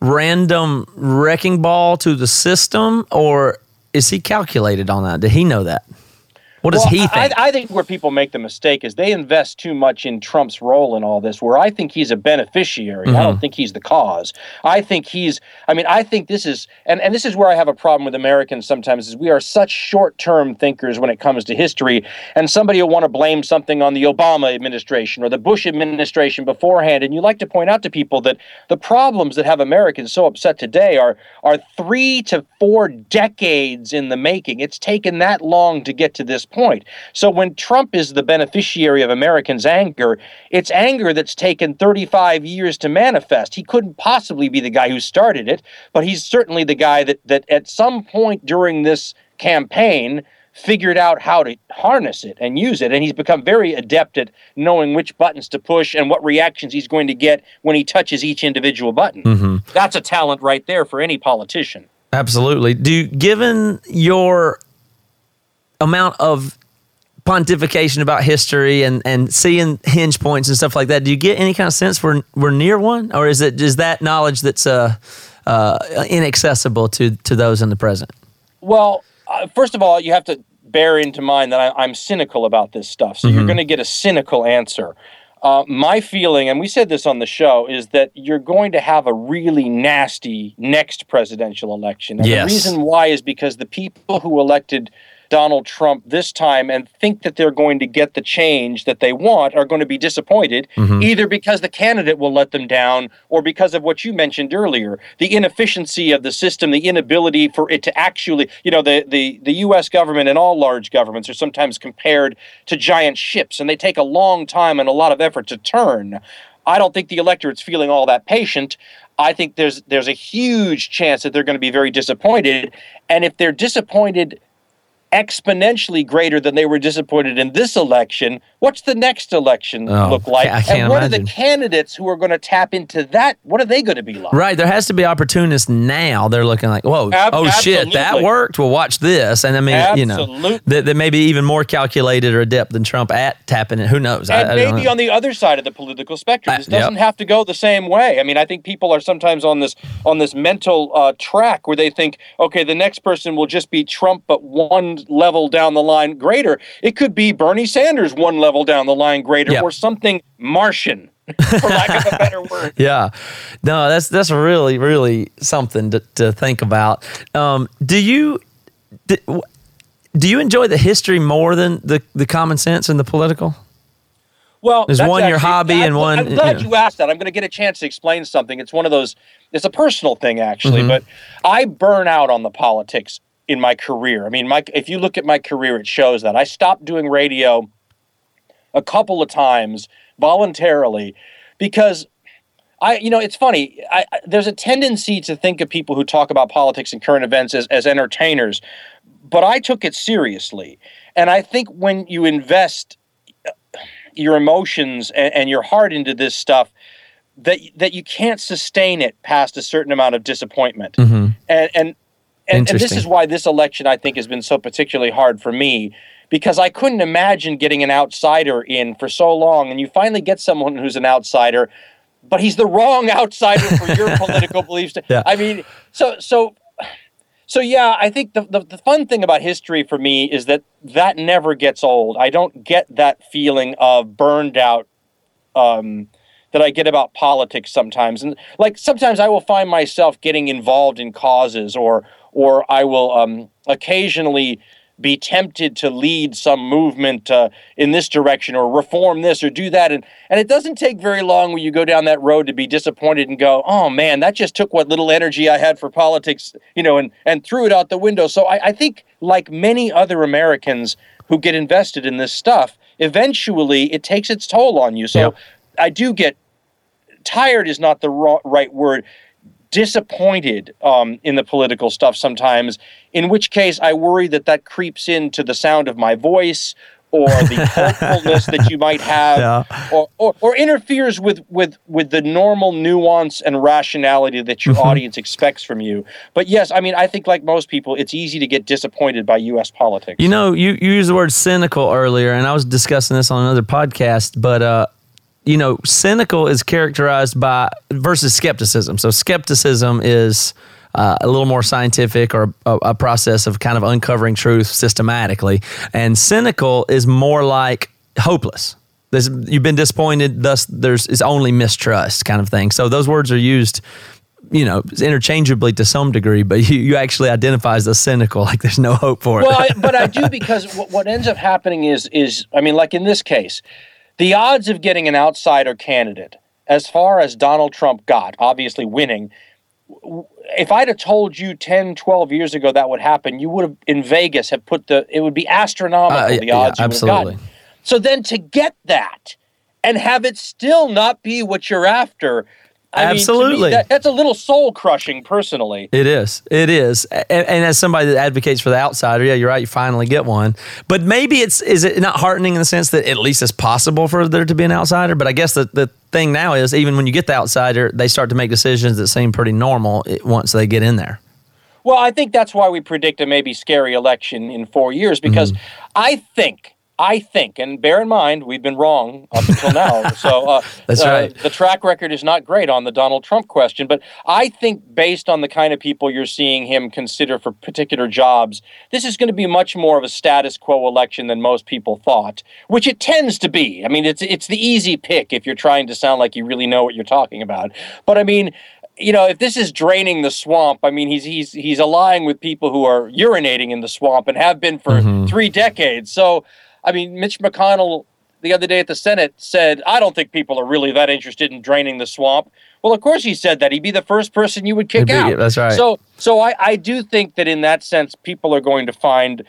random wrecking ball to the system, or is he calculated on that? Did he know that? What does Well, he I- think? I, I think where people make the mistake is they invest too much in Trump's role in all this, where I think he's a beneficiary. I Mm-hmm. don't think he's the cause. I think he's, I mean, I think this is, and, and this is where I have a problem with Americans sometimes, is we are such short term thinkers when it comes to history. And somebody will want to blame something on the Obama administration or the Bush administration beforehand. And you like to point out to people that the problems that have Americans so upset today are, are three to four decades in the making. It's taken that long to get to this point. So when Trump is the beneficiary of Americans' anger, it's anger that's taken 35 years to manifest. He couldn't possibly be the guy who started it, but he's certainly the guy that that at some point during this campaign figured out how to harness it and use it and he's become very adept at knowing which buttons to push and what reactions he's going to get when he touches each individual button. Mm-hmm. That's a talent right there for any politician. Absolutely. Do given your amount of pontification about history and, and seeing hinge points and stuff like that, do you get any kind of sense we're we're near one, or is it is that knowledge that's uh, uh, inaccessible to to those in the present? Well, uh, first of all, you have to bear into mind that I, I'm cynical about this stuff. So you're going to get a cynical answer. Uh, my feeling, and we said this on the show, is that you're going to have a really nasty next presidential election. And Yes. the reason why is because the people who elected Donald Trump this time and think that they're going to get the change that they want are going to be disappointed, mm-hmm. either because the candidate will let them down or because of what you mentioned earlier the inefficiency of the system, the inability for it to actually, you know, the, the, the U.S. government and all large governments are sometimes compared to giant ships, and they take a long time and a lot of effort to turn. I don't think the electorate's feeling all that patient. I think there's there's a huge chance that they're going to be very disappointed, and if they're disappointed exponentially greater than they were disappointed in this election, what's the next election Oh, look like? I and what are the candidates who are going to tap into that? What are they going to be like? Right, there has to be opportunists now. They're looking like, whoa, Ab- oh shit, that absolutely. worked. Well, watch this, and I mean, you know, that, that may be even more calculated or adept than Trump at tapping it. Who knows? And I don't maybe know. on the other side of the political spectrum, Uh, this doesn't yep. have to go the same way. I mean, I think people are sometimes on this on this mental uh, track where they think, okay, the next person will just be Trump, but one one level down the line greater. It could be Bernie Sanders one level down the line greater Yeah. or something Martian, for lack of a better word. Yeah, no, that's that's really really something to, to think about. Um, do you do, do you enjoy the history more than the the common sense and the political? Well, There's that's one your actually- hobby I'm- and one, I'm glad you know. you asked that. I'm going to get a chance to explain something. It's one of those. It's a personal thing, actually, Mm-hmm. but I burn out on the politics in my career. I mean, my if you look at my career, it shows that I stopped doing radio a couple of times voluntarily because I, you know, it's funny. I, I, there's a tendency to think of people who talk about politics and current events as, as entertainers, but I took it seriously. And I think when you invest uh, your emotions and, and your heart into this stuff, that that you can't sustain it past a certain amount of disappointment. And and and, and this is why this election I think has been so particularly hard for me because I couldn't imagine getting an outsider in for so long and you finally get someone who's an outsider but he's the wrong outsider for your political beliefs. Yeah. I mean, so so so yeah, I think the, the the fun thing about history for me is that that never gets old. I don't get that feeling of burned out um, that I get about politics sometimes. And like sometimes I will find myself getting involved in causes or or I will um, occasionally be tempted to lead some movement uh, in this direction or reform this or do that and and it doesn't take very long when you go down that road to be disappointed and go oh man that just took what little energy I had for politics you know and and threw it out the window so I, I think like many other Americans who get invested in this stuff eventually it takes its toll on you so Yep. I do get tired is not the right word disappointed um, in the political stuff sometimes in which case i worry that that creeps into the sound of my voice or the hopefulness that you might have Yeah. or, or, or interferes with, with, with the normal nuance and rationality that Mm-hmm. your audience expects from you but yes i mean i think like most people it's easy to get disappointed by us politics You know, you, you used the word cynical earlier, and I was discussing this on another podcast, but uh, you know, cynical is characterized by versus skepticism. So skepticism is uh, a little more scientific or a, a process of kind of uncovering truth systematically, and cynical is more like hopeless. There's, you've been disappointed, thus there's is only mistrust kind of thing. So those words are used you know, interchangeably to some degree, but you, you actually identify as a cynical, like there's no hope for it. well, I, but I do because what, what ends up happening is is I mean, like in this case, the odds of getting an outsider candidate, as far as Donald Trump got, obviously winning. If I'd have told you 10, 12 years ago that would happen, you would have in Vegas have put the it would be astronomical Uh, the yeah, odds you would have absolutely. So then to get that and have it still not be what you're after, I mean, me, Absolutely. that, that's a little soul crushing personally. It is. It is. And, and as somebody that advocates for the outsider, yeah, you're right. You finally get one. But maybe it's is it not heartening in the sense that at least it's possible for there to be an outsider. But I guess the the thing now is even when you get the outsider, they start to make decisions that seem pretty normal eh, once they get in there. Well, I think that's why we predict a maybe scary election in four years because Mm-hmm. I think. I think, and bear in mind, we've been wrong up until now. So uh, That's uh, right. The track record is not great on the Donald Trump question, but I think based on the kind of people you're seeing him consider for particular jobs, this is going to be much more of a status quo election than most people thought, which it tends to be. I mean, it's it's the easy pick if you're trying to sound like you really know what you're talking about. But I mean, you know, if this is draining the swamp, I mean, he's he's he's allying with people who are urinating in the swamp and have been for three decades. So, I mean, Mitch McConnell the other day at the Senate said, "I don't think people are really that interested in draining the swamp." Well, of course he said that. He'd be the first person you would kick be- out. that's right. So, so I I do think that in that sense, people are going to find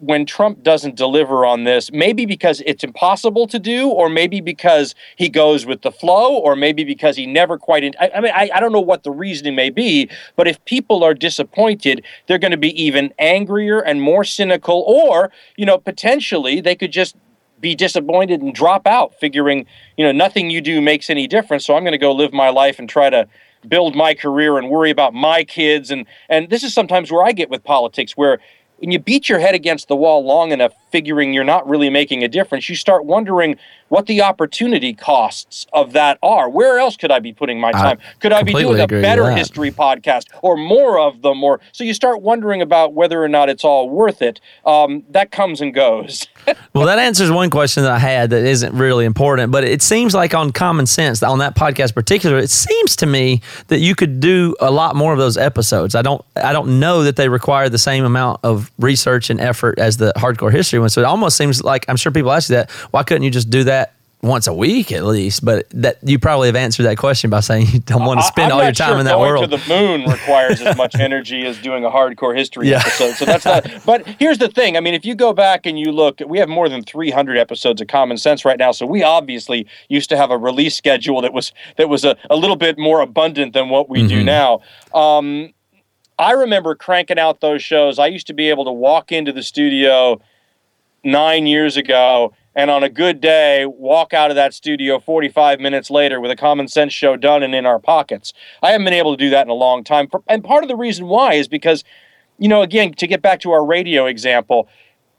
when Trump doesn't deliver on this, maybe because it's impossible to do, or maybe because he goes with the flow, or maybe because he never quite. In, I, I mean, I, I don't know what the reasoning may be, but if people are disappointed, they're going to be even angrier and more cynical, or you know, potentially they could just be disappointed and drop out, figuring you know nothing you do makes any difference. So I'm going to go live my life and try to build my career and worry about my kids and and this is sometimes where I get with politics where when you beat your head against the wall long enough, figuring you're not really making a difference, you start wondering what the opportunity costs of that are. Where else could I be putting my time? could I be doing a better history podcast or more of them? Or so you start wondering about whether or not it's all worth it. Um, that comes and goes. Well, that answers one question that I had that isn't really important, but it seems like on Common Sense, on that podcast in particular, it seems to me that you could do a lot more of those episodes. I don't, I don't know that they require the same amount of research and effort as the hardcore history one. So it almost seems like I'm sure people ask you that. Why couldn't you just do that? Once a week at least, but that you probably have answered that question by saying you don't want to spend I- all your time sure in that going world. to the moon requires as much energy as doing a hardcore history Yeah. episode. So that's not. But here's the thing. I mean, if you go back and you look, we have more than 300 episodes of Common Sense right now. So we obviously used to have a release schedule that was that was a, a little bit more abundant than what we Mm-hmm. do now. Um, I remember cranking out those shows. I used to be able to walk into the studio nine years ago and on a good day walk out of that studio 45 minutes later with a common sense show done and in our pockets. I haven't been able to do that in a long time and part of the reason why is because you know again to get back to our radio example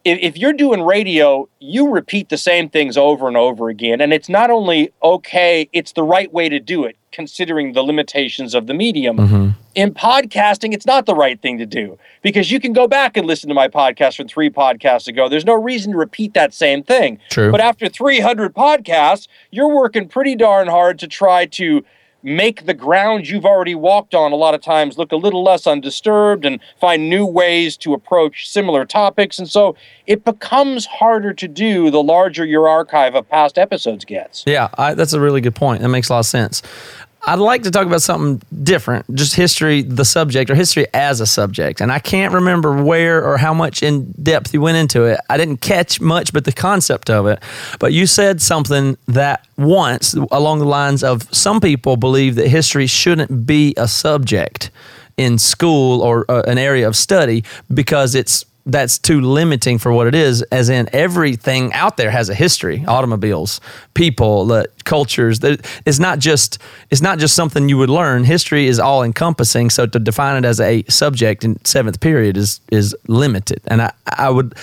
if, you're doing radio you repeat the same things over and over again and it's not only okay it's the right way to do it considering the limitations of the medium mm-hmm. in podcasting, it's not the right thing to do because you can go back and listen to my podcast from three podcasts ago. There's no reason to repeat that same thing. True. But after 300 podcasts, you're working pretty darn hard to try to make the ground you've already walked on a lot of times look a little less undisturbed and find new ways to approach similar topics. And so it becomes harder to do the larger your archive of past episodes gets. Yeah, I, that's a really good point. That makes a lot of sense. I'd like to talk about something different, just history, the subject, or history as a subject. And I can't remember where or how much in depth you went into it. I didn't catch much, but the concept of it. But you said something that once along the lines of some people believe that history shouldn't be a subject in school or uh, an area of study because it's that's too limiting for what it is as in everything out there has a history. Automobiles people cultures it's not just it's not just something you would learn. History is all encompassing so to define it as a subject in seventh period is is limited. And i i would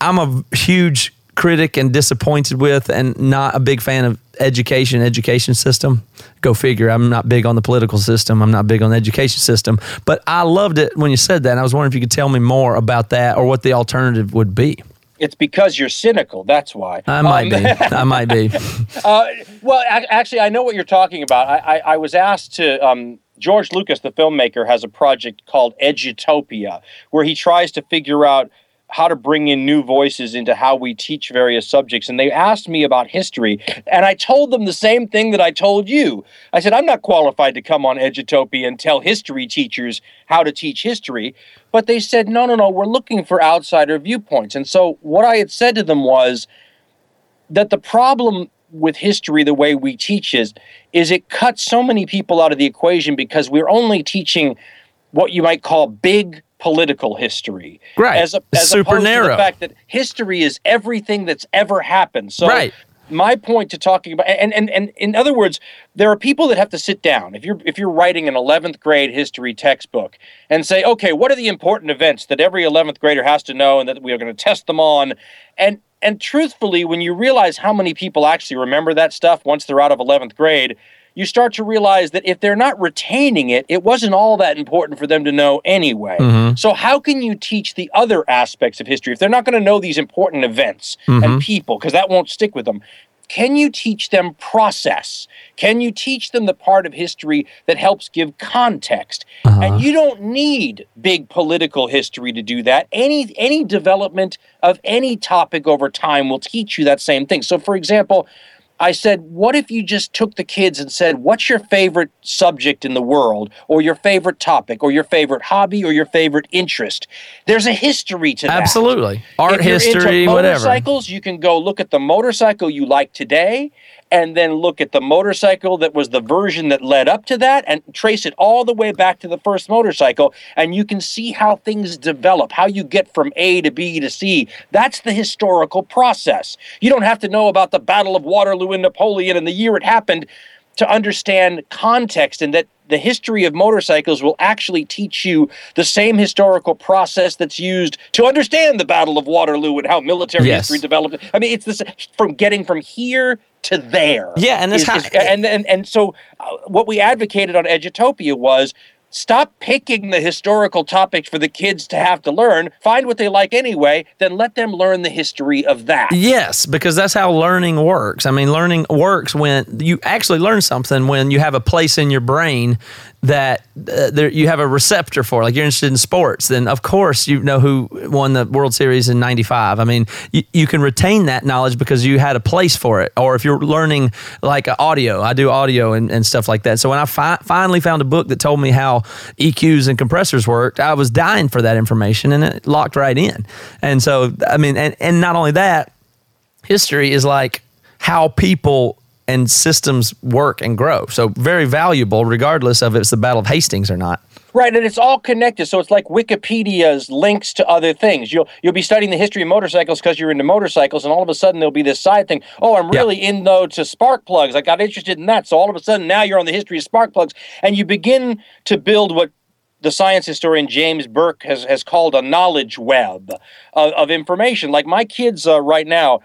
i'm a huge critic and disappointed with and not a big fan of education education system go figure i'm not big on the political system i'm not big on the education system but i loved it when you said that and i was wondering if you could tell me more about that or what the alternative would be It's because you're cynical. That's why. i might Um, be i might be Uh, well, ac- actually, I know what you're talking about. I, I, I was asked to. Um, George Lucas, the filmmaker, has a project called Edutopia, where he tries to figure out how to bring in new voices into how we teach various subjects. And they asked me about history, and I told them the same thing that I told you. I said, I'm not qualified to come on Edutopia and tell history teachers how to teach history. But they said, no, no, no, we're looking for outsider viewpoints. And so what I had said to them was, that the problem with history the way we teach is is it cuts so many people out of the equation because we're only teaching what you might call big political history Right. as, a, as Super opposed to narrow. the fact that history is everything that's ever happened so Right. my point to talking about and, and and in other words there are people that have to sit down if you're if you're writing an 11th grade history textbook and say okay what are the important events that every 11th grader has to know and that we are going to test them on and and truthfully when you realize how many people actually remember that stuff once they're out of 11th grade you start to realize that if they're not retaining it, it wasn't all that important for them to know anyway. Mm-hmm. So, how can you teach the other aspects of history if they're not going to know these important events and mm-hmm. people, because that won't stick with them? Can you teach them process? Can you teach them the part of history that helps give context? Uh-huh. And you don't need big political history to do that. Any any development of any topic over time will teach you that same thing. So for example, I said, what if you just took the kids and said, what's your favorite subject in the world, or your favorite topic, or your favorite hobby, or your favorite interest? There's a history to that. absolutely art history into whatever Motorcycles, you can go look at the motorcycle you like today, and then look at the motorcycle that was the version that led up to that, and trace it all the way back to the first motorcycle, and you can see how things develop, how you get from A to B to C. That's the historical process. You don't have to know about the Battle of Waterloo and Napoleon and the year it happened. to understand context and that the history of motorcycles will actually teach you the same historical process that's used to understand the Battle of Waterloo and how military Yes. history developed. I mean, it's this from getting from here to there. Yeah, and it's Is- is- and, and and so uh, what we advocated on Edutopia was stop picking the historical topics for the kids to have to learn. Find what they like anyway, then let them learn the history of that. Yes, because that's how learning works. I mean, learning works when you actually learn something when you have a place in your brain that uh, there, you have a receptor for. Like you're interested in sports, then of course you know who won the World Series in '95. I mean, you, you can retain that knowledge because you had a place for it. Or if you're learning like audio, I do audio and, and stuff like that. So when I fi- finally found a book that told me how EQs and compressors worked, I was dying for that information, and it locked right in. And so, I mean, and, and not only that history is like how people and systems work and grow. So very valuable, regardless of if it's the Battle of Hastings or not. Right, and it's all connected. So it's like Wikipedia's links to other things. You'll you'll be studying the history of motorcycles because you're into motorcycles, and all of a sudden there'll be this side thing. Oh, I'm Yeah. really in though to spark plugs. I got interested in that. So all of a sudden now you're on the history of spark plugs, and you begin to build what the science historian James Burke has, has called a knowledge web of, of information. Like my kids uh, right now,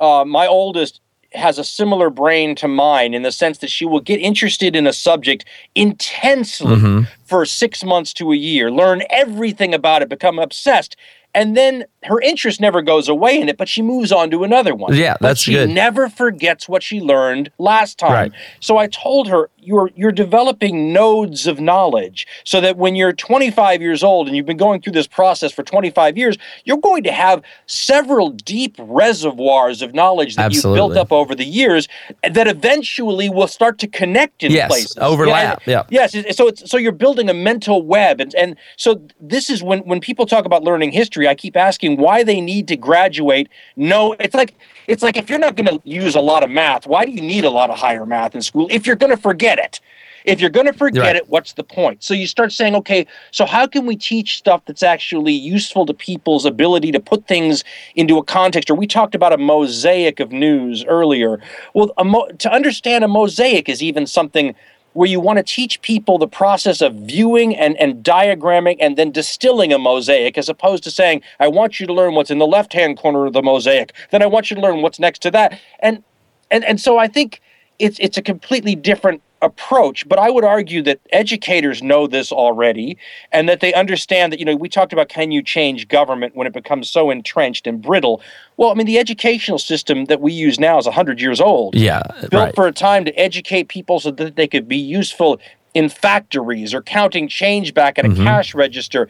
uh, my oldest has a similar brain to mine in the sense that she will get interested in a subject intensely mm-hmm. for six months to a year, learn everything about it, become obsessed. And then her interest never goes away in it, but she moves on to another one. Yeah, But that's she good. never forgets what she learned last time. Right. So I told her you're you're developing nodes of knowledge so that when you're 25 years old and you've been going through this process for 25 years, you're going to have several deep reservoirs of knowledge that you've built up over the years that eventually will start to connect in Yes, places. overlap, Yeah, yeah. Yes, so it's so you're building a mental web and and so this is when when people talk about learning history, I keep asking why they need to graduate. No, it's like it's like if you're not going to use a lot of math, why do you need a lot of higher math in school if you're going to forget it? If you're going to forget Right. it, what's the point? So you start saying, okay, so how can we teach stuff that's actually useful to people's ability to put things into a context? Or we talked about a mosaic of news earlier. Well, a mo- to understand a mosaic is even something where you want to teach people the process of viewing and, and diagramming and then distilling a mosaic as opposed to saying, I want you to learn what's in the left hand corner of the mosaic. Then I want you to learn what's next to that. And and and so I think it's it's a completely different approach but i would argue that educators know this already and that they understand that you know we talked about can you change government when it becomes so entrenched and brittle well i mean the educational system that we use now is 100 years old Yeah, built right. for a time to educate people so that they could be useful in factories or counting change back at a Mm-hmm. cash register.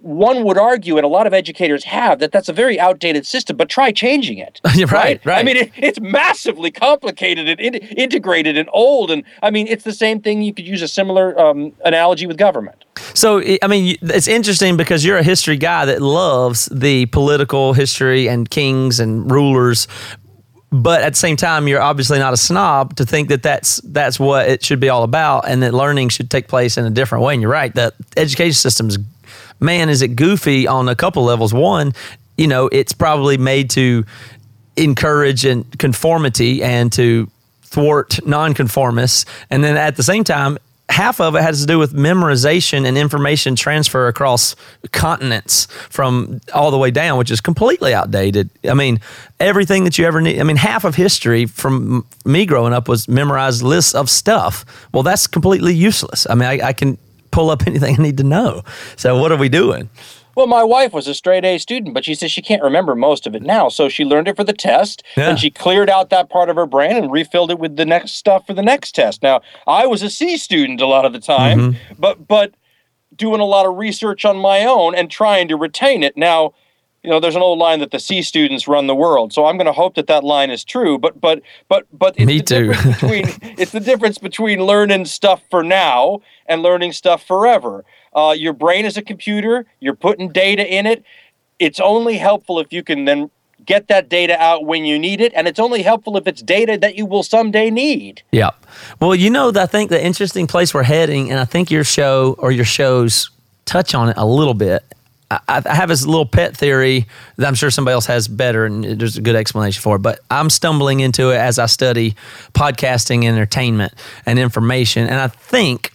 One would argue, and a lot of educators have, that that's a very outdated system, but try changing it. You're right, I mean, it, it's massively complicated and in, integrated and old. And I mean, it's the same thing. You could use a similar um, analogy with government. So I mean, it's interesting because you're a history guy that loves the political history and kings and rulers, but at the same time, you're obviously not a snob to think that that's that's what it should be all about, and that learning should take place in a different way. And you're right, the education system's man is it goofy on a couple levels. One, you know, it's probably made to encourage and conformity and to thwart nonconformists. And then at the same time, half of it has to do with memorization and information transfer across continents from all the way down, which is completely outdated. I mean, everything that you ever need. I mean, half of history from me growing up was memorized lists of stuff. Well, that's completely useless. I mean, I, I can pull up anything I need to know. So, what are we doing? Well, my wife was a straight A student, but she says she can't remember most of it now. So she learned it for the test, Yeah. and she cleared out that part of her brain and refilled it with the next stuff for the next test. Now, I was a C student a lot of the time, mm-hmm. but but doing a lot of research on my own and trying to retain it. Now, you know, there's an old line that the C students run the world. So I'm going to hope that that line is true. But but but but it's Me the too. difference between it's the difference between learning stuff for now and learning stuff forever. Uh, your brain is a computer. You're putting data in it. It's only helpful if you can then get that data out when you need it, and it's only helpful if it's data that you will someday need. Yeah. Well, you know, I think the interesting place we're heading, and I think your show or your shows touch on it a little bit, I, have this little pet theory that I'm sure somebody else has better, and there's a good explanation for it. But I'm stumbling into it as I study podcasting, entertainment, and information, and I think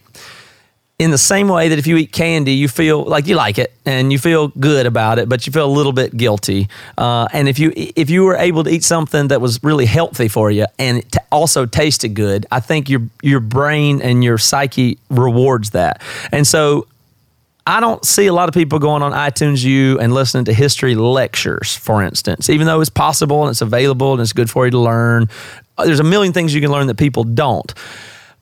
in the same way that if you eat candy, you feel like you like it and you feel good about it, but you feel a little bit guilty. Uh, and if you if you were able to eat something that was really healthy for you and t- also tasted good, I think your your brain and your psyche rewards that. And so. I don't see a lot of people going on iTunes U and listening to history lectures, for instance, even though it's possible and it's available and it's good for you to learn. There's a million things you can learn that people don't.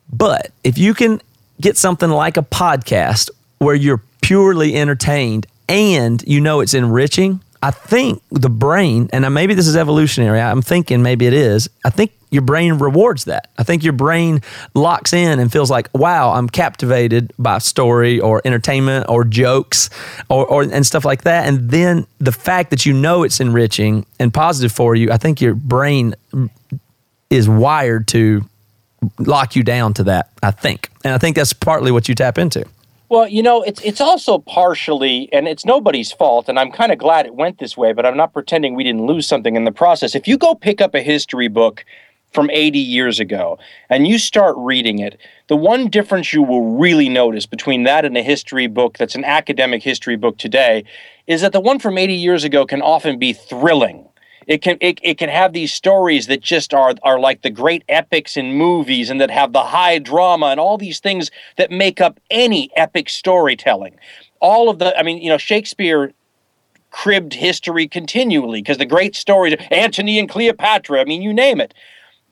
But if you can get something like a podcast where you're purely entertained and you know it's enriching, I think the brain, and maybe this is evolutionary, I'm thinking maybe it is, I think your brain rewards that. I think your brain locks in and feels like, wow, I'm captivated by story or entertainment or jokes or, or and stuff like that. And then the fact that you know it's enriching and positive for you, I think your brain is wired to lock you down to that, I think. And I think that's partly what you tap into. Well, you know, it's it's also partially, and it's nobody's fault, and I'm kind of glad it went this way, but I'm not pretending we didn't lose something in the process. If you go pick up a history book from 80 years ago and you start reading it, the one difference you will really notice between that and a history book that's an academic history book today is that the one from 80 years ago can often be thrilling. It can it, it can have these stories that just are are like the great epics in movies and that have the high drama and all these things that make up any epic storytelling. All of the I mean, you know, Shakespeare cribbed history continually because the great stories Antony and Cleopatra, I mean, you name it.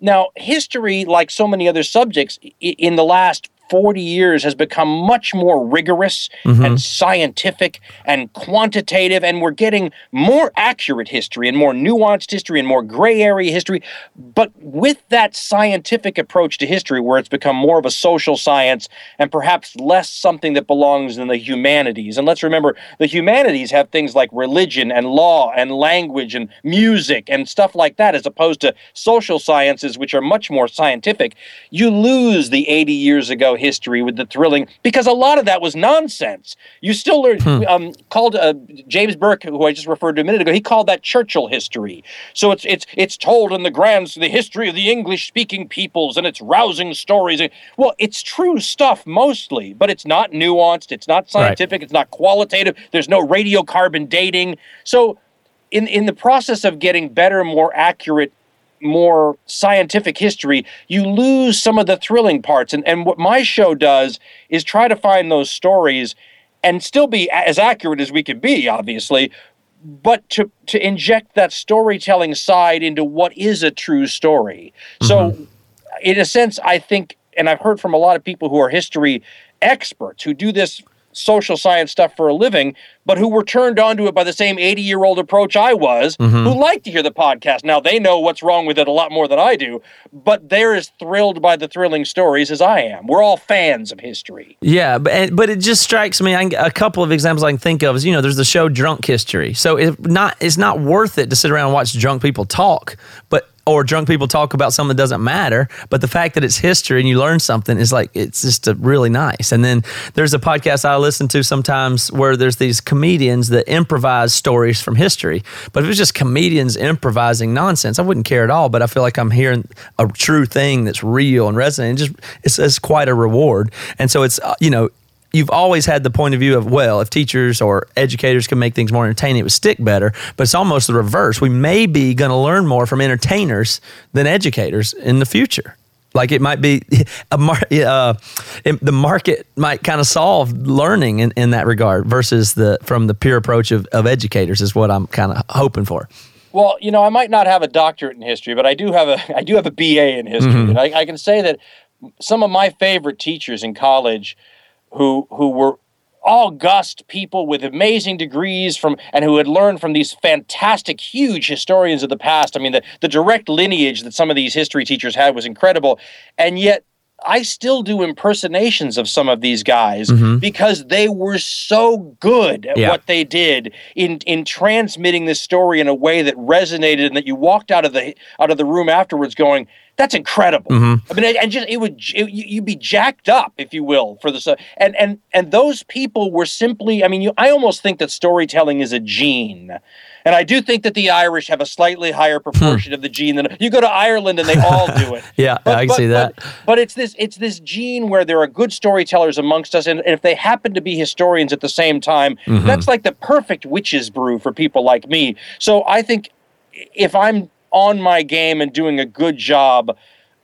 Now, history, like so many other subjects, in the last 40 years has become much more rigorous mm-hmm. and scientific and quantitative, and we're getting more accurate history and more nuanced history and more gray area history. But with that scientific approach to history, where it's become more of a social science and perhaps less something that belongs in the humanities. And let's remember, the humanities have things like religion and law and language and music and stuff like that, as opposed to social sciences, which are much more scientific. You lose the 80 years ago history with the thrilling because a lot of that was nonsense. You still learn, um, called uh, James Burke, who I just referred to a minute ago, he called that Churchill history. So it's it's it's told in the grand the history of the English speaking peoples and it's rousing stories. Well, it's true stuff mostly, but it's not nuanced, it's not scientific, it's not qualitative. There's no radiocarbon dating. So in in the process of getting better, more accurate more scientific history, you lose some of the thrilling parts. And, and what my show does is try to find those stories and still be as accurate as we can be, obviously, but to, to inject that storytelling side into what is a true story. So, mm-hmm. in a sense, I think, and I've heard from a lot of people who are history experts who do this social science stuff for a living, but who were turned on to it by the same 80 year old approach I was, who mm-hmm. like to hear the podcast. Now they know what's wrong with it a lot more than I do, but they're as thrilled by the thrilling stories as I am. We're all fans of history. Yeah, but but it just strikes me. I a couple of examples I can think of is you know there's the show Drunk History. So it not it's not worth it to sit around and watch drunk people talk, but or drunk people talk about something that doesn't matter. But the fact that it's history and you learn something is like it's just really nice. And then there's a podcast I listen to sometimes where there's these comedians that improvise stories from history. But if it was just comedians improvising nonsense, I wouldn't care at all. But I feel like I'm hearing a true thing that's real and resonant. It just it's, it's quite a reward. And so it's uh, you know you've always had the point of view of well if teachers or educators can make things more entertaining it would stick better. But it's almost the reverse. We may be going to learn more from entertainers than educators in the future. Like it might be a mar- uh, it- the market might kind of solve learning in, in that regard versus the from the pure approach of, of educators is what i'm kind of hoping for. Well, you know, I might not have a doctorate in history, but I do have a I do have a BA in history, and I, I can say that some of my favorite teachers in college, who who were august people with amazing degrees from and who had learned from these fantastic huge historians of the past. I mean the, the direct lineage that some of these history teachers had was incredible. And yet I still do impersonations of some of these guys mm-hmm. because they were so good at Yeah. what they did in in transmitting this story in a way that resonated and that you walked out of the out of the room afterwards going That's incredible. Mm-hmm. I mean, and just it would it, you- you'd be jacked up, if you will, for the and and and those people were simply. I mean, you, I almost think that storytelling is a gene, and I do think that the Irish have a slightly higher proportion of the gene than you go to Ireland and they all do it. Hmm. Yeah, I can see that. But, but it's this it's this gene where there are good storytellers amongst us, and, and if they happen to be historians at the same time, Mm-hmm. that's like the perfect witch's brew for people like me. So I think if I'm on my game and doing a good job.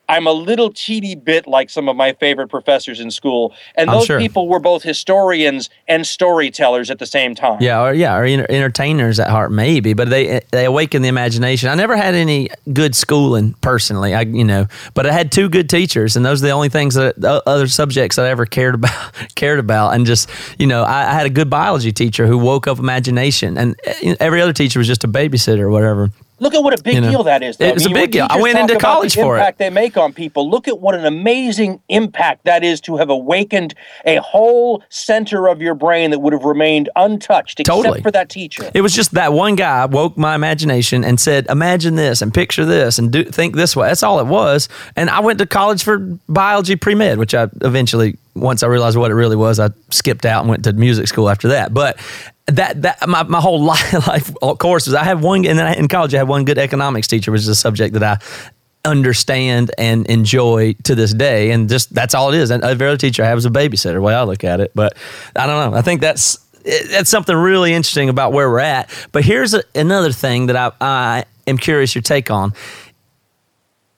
I'm a little teeny bit like some of my favorite professors in school, and those sure. people were both historians and storytellers at the same time. Yeah, or yeah, or enter- entertainers at heart, maybe. But they they awaken the imagination. I never had any good schooling personally. I you know, but I had two good teachers, and those are the only things that the other subjects that I ever cared about cared about. And just you know, I, I had a good biology teacher who woke up imagination, and eh, every other teacher was just a babysitter or whatever. Look at what a big You know, deal that is. Though. it's a big deal. I went into college for it. they make on people. Look at what an amazing impact that is to have awakened a whole center of your brain that would have remained untouched except Totally. for that teacher. It was just that one guy woke my imagination and said, "Imagine this and picture this and do think this way." That's all it was. And I went to college for biology pre med, which I eventually, once I realized what it really was, I skipped out and went to music school after that. But that that my, my whole life, life course was I had one, and then in college I had one good economics teacher, which is a subject that I understand and enjoy to this day. And just that's all it is. And every other teacher I have is a babysitter, way I look at it. But I don't know. I think that's that's something really interesting about where we're at. But here's a, another thing that I, I am curious your take on.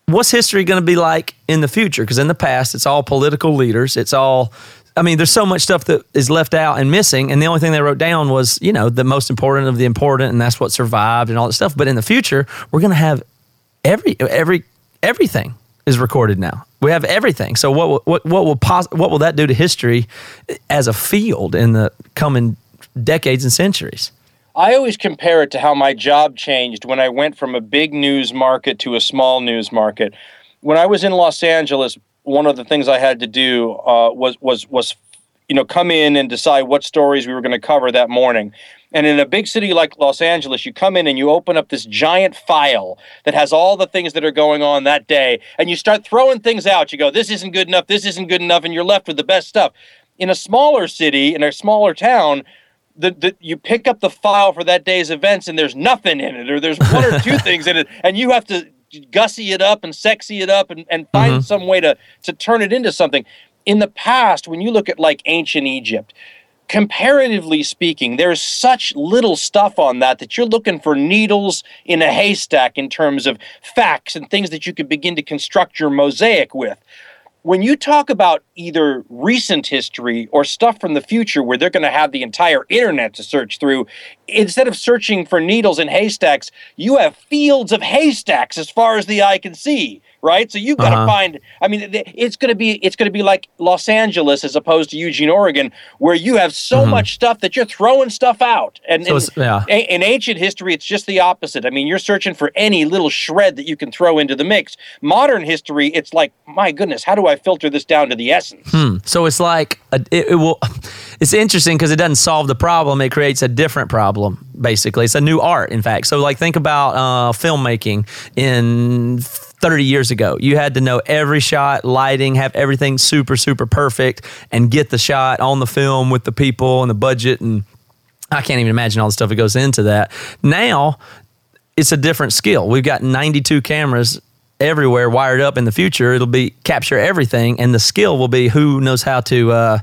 What's history going to be like in the future? Because in the past, it's all political leaders. It's all, I mean, there's so much stuff that is left out and missing. And the only thing they wrote down was, you know, the most important of the important, and that's what survived and all that stuff. But in the future, we're going to have every every everything is recorded now. We have everything. So what will, what what will pos- what will that do to history as a field in the coming decades and centuries? I always compare it to how my job changed when I went from a big news market to a small news market. When I was in Los Angeles, one of the things I had to do uh, was was was you know come in and decide what stories we were going to cover that morning. And in a big city like Los Angeles, you come in and you open up this giant file that has all the things that are going on that day, and you start throwing things out. You go, this isn't good enough, this isn't good enough, and you're left with the best stuff. In a smaller city, in a smaller town, the, the you pick up the file for that day's events and there's nothing in it or there's one or two things in it and you have to gussy it up and sexy it up and, and find mm-hmm. some way to to turn it into something. In the past when you look at like ancient egypt comparatively speaking there's such little stuff on that that you're looking for needles in a haystack in terms of facts and things that you could begin to construct your mosaic with when you talk about either recent history or stuff from the future where they're going to have the entire internet to search through, instead of searching for needles in haystacks, you have fields of haystacks as far as the eye can see, right? So you've got to Uh-huh. find. I mean, it's going to be it's going to be like Los Angeles as opposed to Eugene, Oregon, where you have so much stuff that you're throwing stuff out. And Mm-hmm. So in, yeah. a- in ancient history, it's just the opposite. I mean, you're searching for any little shred that you can throw into the mix. Modern history, it's like, my goodness, how do I filter this down to the essence? So it's like a, it, it will. It's interesting because it doesn't solve the problem; it creates a different problem. Basically, it's a new art. In fact, so like think about uh, filmmaking in 30 years ago. You had to know every shot, lighting, have everything super super perfect, and get the shot on the film with the people and the budget and. I can't even imagine all the stuff that goes into that. Now, it's a different skill. We've got 92 cameras everywhere wired up in the future. It'll be capture everything, and the skill will be who knows how to uh,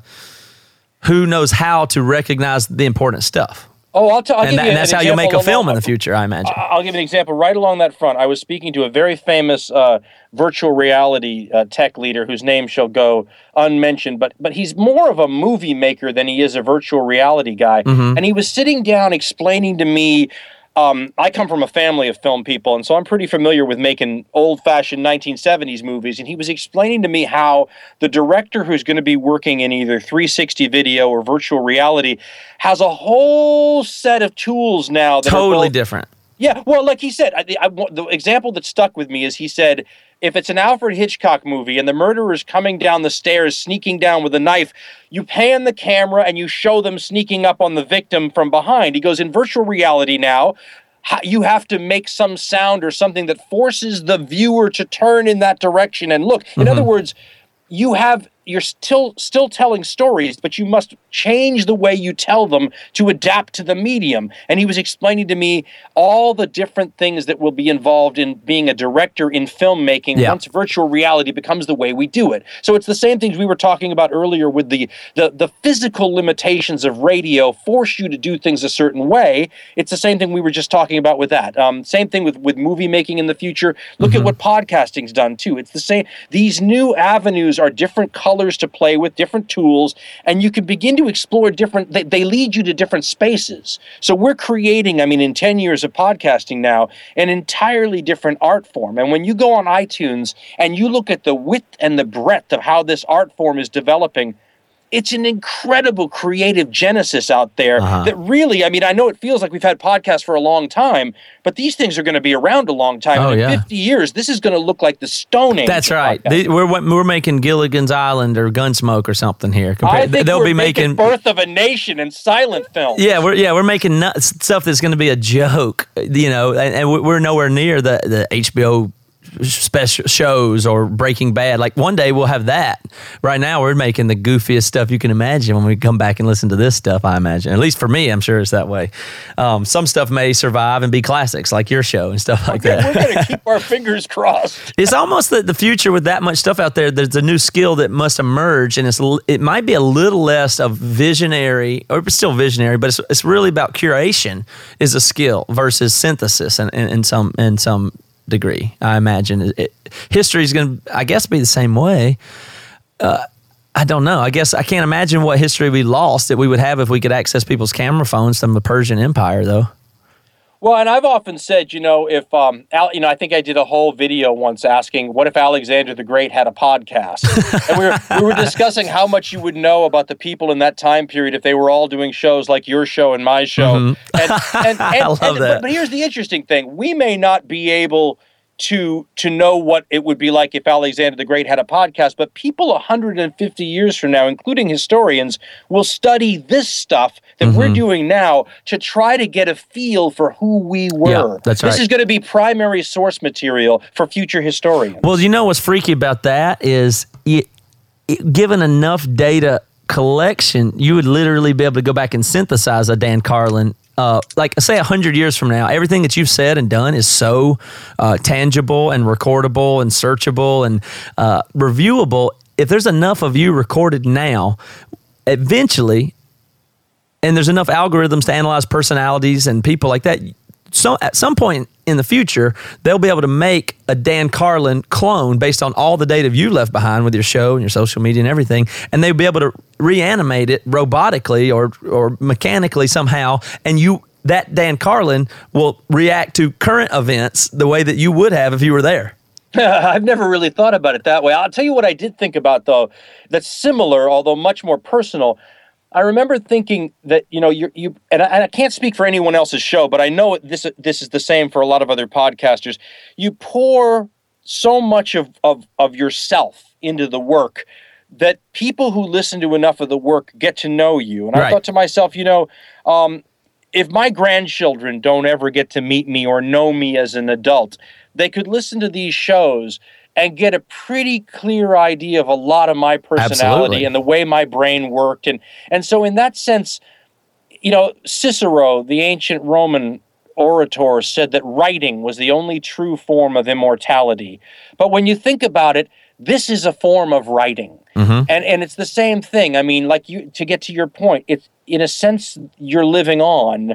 who knows how to recognize the important stuff. Oh, I'll, t- I'll and, give that, you and an that's how you'll make a film in the future, I imagine. I'll give an example right along that front. I was speaking to a very famous uh, virtual reality uh, tech leader whose name shall go unmentioned, but but he's more of a movie maker than he is a virtual reality guy. And he was sitting down explaining to me. Um, I come from a family of film people, and so I'm pretty familiar with making old-fashioned 1970s movies. And he was explaining to me how the director who's going to be working in either 360 video or virtual reality has a whole set of tools now that are totally both- different. yeah, well, like he said, I, I, the example that stuck with me is he said, if it's an Alfred Hitchcock movie and the murderer is coming down the stairs, sneaking down with a knife, you pan the camera and you show them sneaking up on the victim from behind. He goes, in virtual reality now, you have to make some sound or something that forces the viewer to turn in that direction and look. In mm-hmm. other words, you have you're still still telling stories, but you must change the way you tell them to adapt to the medium. And he was explaining to me all the different things that will be involved in being a director in filmmaking Yeah. once virtual reality becomes the way we do it. So it's the same things we were talking about earlier with the the, the physical limitations of radio force you to do things a certain way. It's the same thing we were just talking about with that. Um, same thing with with movie making in the future. Look at what podcasting's done too. It's the same. These new avenues are different colors to play with, different tools, and you can begin to explore different. They, they lead you to different spaces. So we're creating. I mean, in ten years of podcasting now, an entirely different art form. And when you go on iTunes and you look at the width and the breadth of how this art form is developing it's an incredible creative genesis out there Uh-huh. that really, I mean, I know it feels like we've had podcasts for a long time, but these things are going to be around a long time. Oh, in yeah. 50 years, this is going to look like the Stone Age. That's right. podcasting. The- we're we're making Gilligan's Island or Gunsmoke or something here. I think they'll be making making. Birth of a Nation and silent film. yeah, we're yeah we're making nuts, stuff that's going to be a joke, you know, and, and we're nowhere near the the HBO special shows or Breaking Bad. Like one day we'll have that. Right now we're making the goofiest stuff you can imagine when we come back and listen to this stuff. I imagine, at least for me, I'm sure it's that way. Um, some stuff may survive and be classics, like your show and stuff like that. We're going to keep our fingers crossed. It's almost the, the future with that much stuff out there. There's a new skill that must emerge, and it's it might be a little less of visionary, or it's still visionary, but it's, it's really about curation is a skill versus synthesis, in, in, in some in some degree. I imagine history is going to, I guess, be the same way. Uh, I don't know. I guess I can't imagine what history we lost that we would have if we could access people's camera phones from the Persian Empire, though. Well, and I've often said, you know, if um, Al, you know, I think I did a whole video once asking, what if Alexander the Great had a podcast? and we were we were discussing how much you would know about the people in that time period if they were all doing shows like your show and my show. And, and, and, Mm-hmm. I love and- that. But, but here's the interesting thing: we may not be able to to know what it would be like if Alexander the Great had a podcast, but people 150 years from now, including historians, will study this stuff that Mm-hmm. we're doing now to try to get a feel for who we were. that's this right. is going to be primary source material for future historians. Well, you know what's freaky about that is y it, given enough data collection, you would literally be able to go back and synthesize a Dan Carlin. Uh, like say a hundred years from now, everything that you've said and done is so uh, tangible and recordable and searchable and uh, reviewable. If there's enough of you recorded now, eventually and there's enough algorithms to analyze personalities and people like that. So at some point in the future, they'll be able to make a Dan Carlin clone based on all the data you left behind with your show and your social media and everything, and they'll be able to reanimate it robotically or or mechanically somehow, and you that Dan Carlin will react to current events the way that you would have if you were there. I've never really thought about it that way. I'll tell you what I did think about though, that's similar, although much more personal. I remember thinking that you know you you and I, and I can't speak for anyone else's show, but I know this this is the same for a lot of other podcasters. You pour so much of of of yourself into the work that people who listen to enough of the work get to know you. And I thought to myself, you know, um, if my grandchildren don't ever get to meet me or know me as an adult, they could listen to these shows and get a pretty clear idea of a lot of my personality Absolutely. and the way my brain worked. And and so in that sense, you know, Cicero, the ancient Roman orator, said that writing was the only true form of immortality. But when you think about it, this is a form of writing. Mm-hmm. And and it's the same thing. I mean, like you to get to your point, it's in a sense you're living on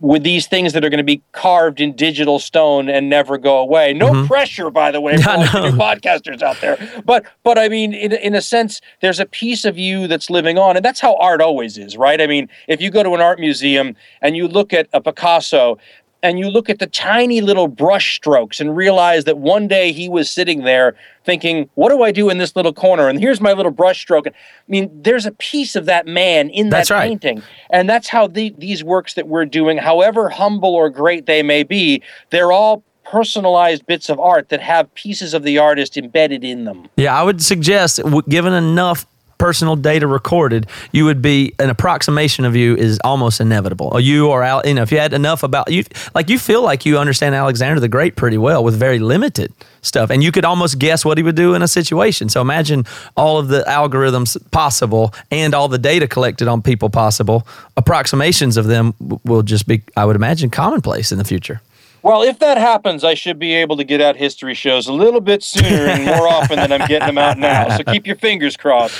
with these things that are going to be carved in digital stone and never go away. No mm-hmm. pressure, by the way, for you new podcasters out there. But but I mean, in in a sense, there's a piece of you that's living on, and that's how art always is, right? I mean, if you go to an art museum and you look at a Picasso. And you look at the tiny little brush strokes and realize that one day he was sitting there thinking, What do I do in this little corner? And here's my little brush stroke. I mean, there's a piece of that man in That's that right. painting. And that's how the, these works that we're doing, however humble or great they may be, they're all personalized bits of art that have pieces of the artist embedded in them. Yeah, I would suggest, given enough personal data recorded, you would be an approximation of you is almost inevitable. You or Al, you know, if you had enough about you, like you feel like you understand Alexander the Great pretty well with very limited stuff, and you could almost guess what he would do in a situation. So imagine all of the algorithms possible and all the data collected on people possible. Approximations of them will just be, I would imagine, commonplace in the future. Well, if that happens, I should be able to get out history shows a little bit sooner and more often than I'm getting them out now. So keep your fingers crossed.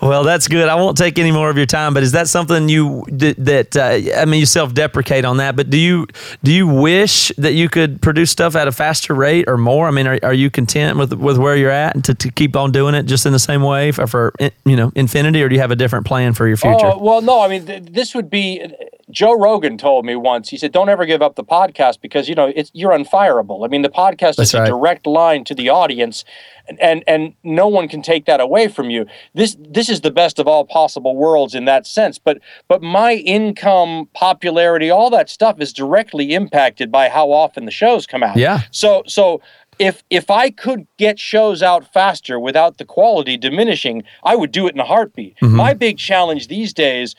Well, that's good. I won't take any more of your time. But is that something you that, uh, I mean, you self-deprecate on that? But do you do you wish that you could produce stuff at a faster rate or more? I mean, are, are you content with with where you're at and to, to keep on doing it just in the same way for, for you know infinity, or do you have a different plan for your future? Oh, well, no, I mean, th- this would be. Joe Rogan told me once. He said, "Don't ever give up the podcast because you know it's you're unfireable. I mean, the podcast That's is right. a direct line to the audience, and, and and no one can take that away from you. This this is the best of all possible worlds in that sense. But but my income, popularity, all that stuff is directly impacted by how often the shows come out. Yeah. So so if if I could get shows out faster without the quality diminishing, I would do it in a heartbeat. Mm-hmm. My big challenge these days,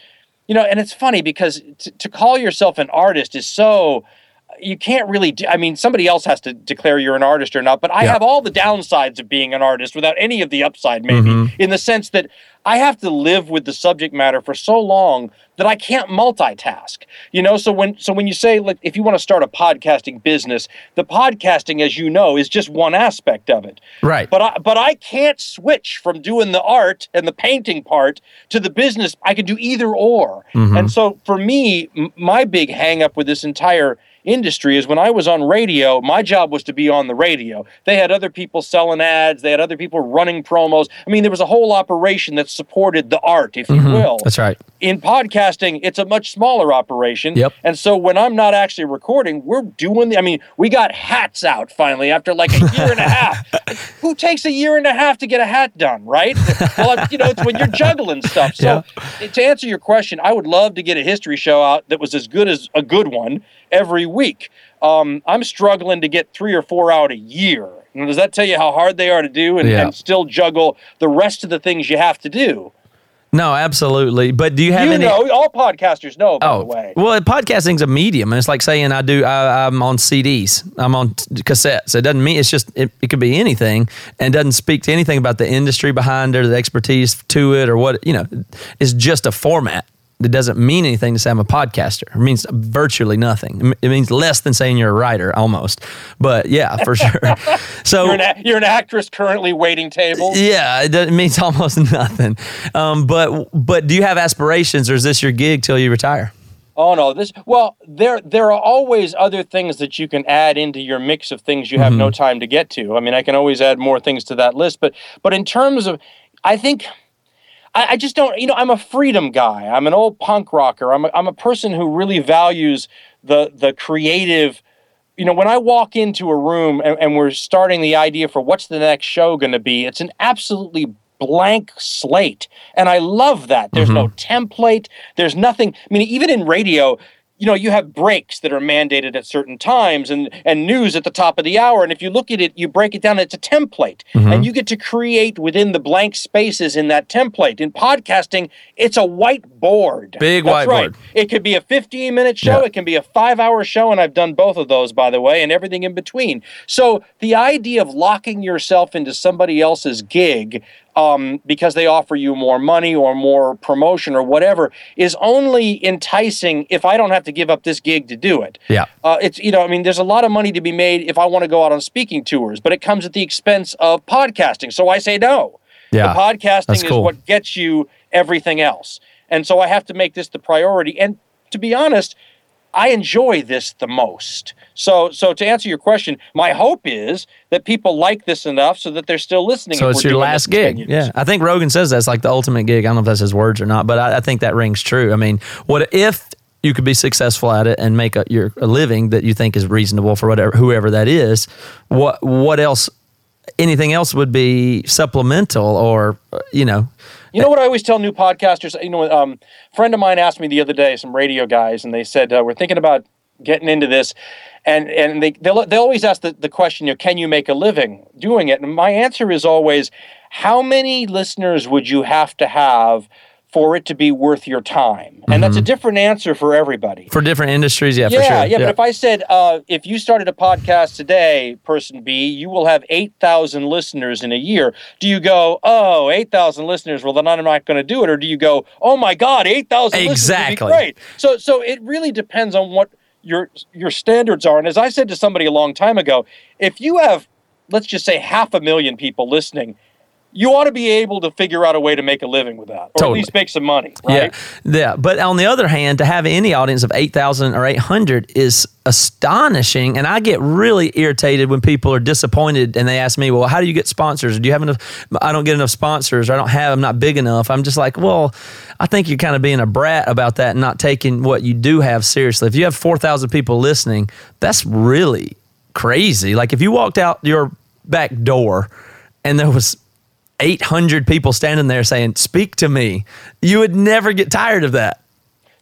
you know, and it's funny because t- to call yourself an artist is so you can't really do, I mean somebody else has to declare you're an artist or not, but I Yeah. have all the downsides of being an artist without any of the upside maybe mm-hmm. in the sense that I have to live with the subject matter for so long that I can't multitask. You know, so when so when you say like if you want to start a podcasting business, the podcasting as you know is just one aspect of it. Right. But I but I can't switch from doing the art and the painting part to the business. I can do either or. Mm-hmm. And so for me, m- my big hang up with this entire industry is when I was on radio, my job was to be on the radio. They had other people selling ads, they had other people running promos. I mean, there was a whole operation that supported the art, if you mm-hmm. will That's right. in podcasting, it's a much smaller operation. Yep. And so when I'm not actually recording, we're doing the, I mean, we got hats out finally after like a year and a half. Who takes a year and a half to get a hat done, right? well, you know, it's when you're juggling stuff. So to answer your question, I would love to get a history show out that was as good as a good one every week. Um, I'm struggling to get three or four out a year. Now, does that tell you how hard they are to do and, Yeah. and still juggle the rest of the things you have to do? No, absolutely. But do you have you any? know, all podcasters know, by Oh, the way. well, podcasting's a medium. and It's like saying I do. I, I'm on CDs. I'm on t- cassettes. It doesn't mean it's just. It, it could be anything, and doesn't speak to anything about the industry behind it, or the expertise to it, or what you know. It's just a format. It doesn't mean anything to say I'm a podcaster. It means virtually nothing. It means less than saying you're a writer, almost. But yeah, for sure. So You're an, you're an actress currently waiting tables. yeah, it, does- it means almost nothing. Um, but but do you have aspirations, or is this your gig till you retire? Oh no, this well, there there are always other things that you can add into your mix of things you have no time to get to. I mean, I can always add more things to that list, but but in terms of, I think. I, I just don't, you know, I'm a freedom guy. I'm an old punk rocker. I'm a, I'm a person who really values the the creative. You know, when I walk into a room and, and we're starting the idea for what's the next show going to be, it's an absolutely blank slate. And I love that. There's no mm-hmm. template. There's nothing. I mean, even in radio, you know, you have breaks that are mandated at certain times and, and news at the top of the hour. And if you look at it, you break it down, it's a template. Mm-hmm. And you get to create within the blank spaces in that template. In podcasting, it's a whiteboard. Big That's right. It could be a 15 minute show, Yeah. it can be a five hour show, and I've done both of those, by the way, and everything in between. So the idea of locking yourself into somebody else's gig um, because they offer you more money or more promotion or whatever is only enticing if I don't have to give up this gig to do it. Yeah. Uh, it's you know, I mean, there's a lot of money to be made if I want to go out on speaking tours, but it comes at the expense of podcasting. So I say no. Yeah, The podcasting that's is what gets you everything else. And so I have to make this the priority. And to be honest, I enjoy this the most. So so to answer your question, my hope is that people like this enough so that they're still listening. So it's your last gig. Yeah. I think Rogan says that's like the ultimate gig. I don't know if that's his words or not, but I, I think that rings true. I mean, what if you could be successful at it and make a, your a living that you think is reasonable for whatever whoever that is? What what else? Anything else would be supplemental or you know? You know what I always tell new podcasters? You know, um, a friend of mine asked me the other day, some radio guys, and they said, uh, We're thinking about getting into this. And, and they, they'll, they always ask the, the question, you know, can you make a living doing it? And my answer is always, how many listeners would you have to have for it to be worth your time? And that's a different answer for everybody. For different industries, yeah, yeah, for sure. yeah, But if I said, uh, if you started a podcast today, person B, you will have 8,000 listeners in a year. Do you go, oh, 8,000 listeners, well, then I'm not going to do it? Or do you go, oh my God, 8,000 listeners Exactly. be great? So, so it really depends on what your your standards are. And as I said to somebody a long time ago, if you have, let's just say, half a million people listening, you ought to be able to figure out a way to make a living with that, or Totally. at least make some money, right? Yeah, yeah. But on the other hand, to have any audience of eight thousand or eight hundred is astonishing, and I get really irritated when people are disappointed and they ask me, "Well, how do you get sponsors? Do you have enough? I don't get enough sponsors. Or I don't have. I'm not big enough." I'm just like, well, I think you're kind of being a brat about that and not taking what you do have seriously. If you have four thousand people listening, that's really crazy. Like if you walked out your back door and there was 800 people standing there saying, Speak to me. You would never get tired of that.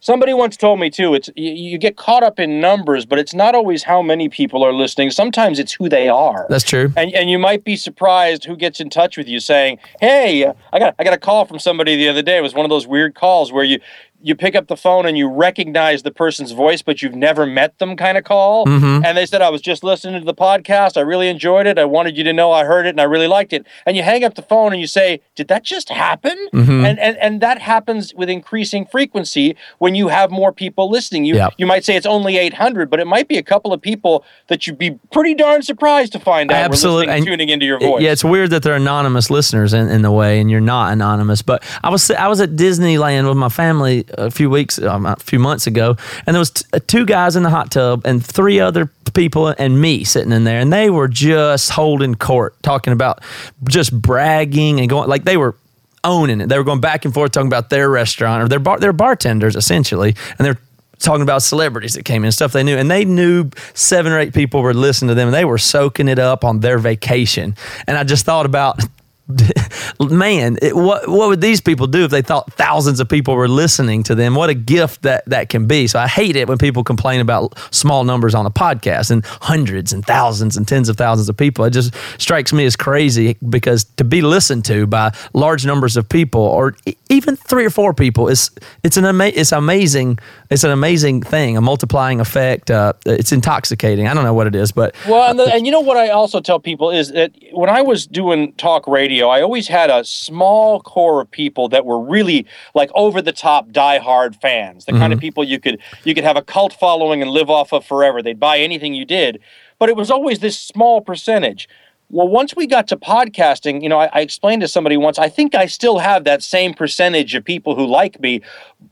Somebody once told me too. It's you, you get caught up in numbers, but it's not always how many people are listening. Sometimes it's who they are. That's true. and and you might be surprised who gets in touch with you saying, "Hey, I got I got a call from somebody the other day. It was one of those weird calls where you you pick up the phone and you recognize the person's voice, but you've never met them, kind of call. Mm-hmm. And they said, "I was just listening to the podcast. I really enjoyed it. I wanted you to know I heard it and I really liked it." And you hang up the phone and you say, "Did that just happen?" Mm-hmm. And and and that happens with increasing frequency when you have more people listening. You Yep. you might say it's only 800, but it might be a couple of people that you'd be pretty darn surprised to find out Absolutely. And tuning into your voice. Yeah, it's weird that they're anonymous listeners in, in the way, and you're not anonymous. But I was I was at Disneyland with my family a few weeks, um, a few months ago, and there was t- uh, two guys in the hot tub and three other people and me sitting in there, and they were just holding court, talking about just bragging and going like they were owning it. They were going back and forth talking about their restaurant or their bar, their bartenders essentially, and they're talking about celebrities that came in, stuff they knew, and they knew seven or eight people were listening to them, and they were soaking it up on their vacation. And I just thought about. Man, it, what what would these people do if they thought thousands of people were listening to them? What a gift that that can be. So I hate it when people complain about small numbers on a podcast and hundreds and thousands and tens of thousands of people. It just strikes me as crazy because to be listened to by large numbers of people or even three or four people is it's an ama- it's amazing it's an amazing thing a multiplying effect uh, it's intoxicating I don't know what it is but Well, and, the, and you know what I also tell people is that when I was doing talk radio, I always had a small core of people that were really like over the top diehard fans, the kind of mm-hmm. people you could you could have a cult following and live off of forever. They'd buy anything you did, but it was always this small percentage. Well, once we got to podcasting, you know, I, I explained to somebody once, I think I still have that same percentage of people who like me,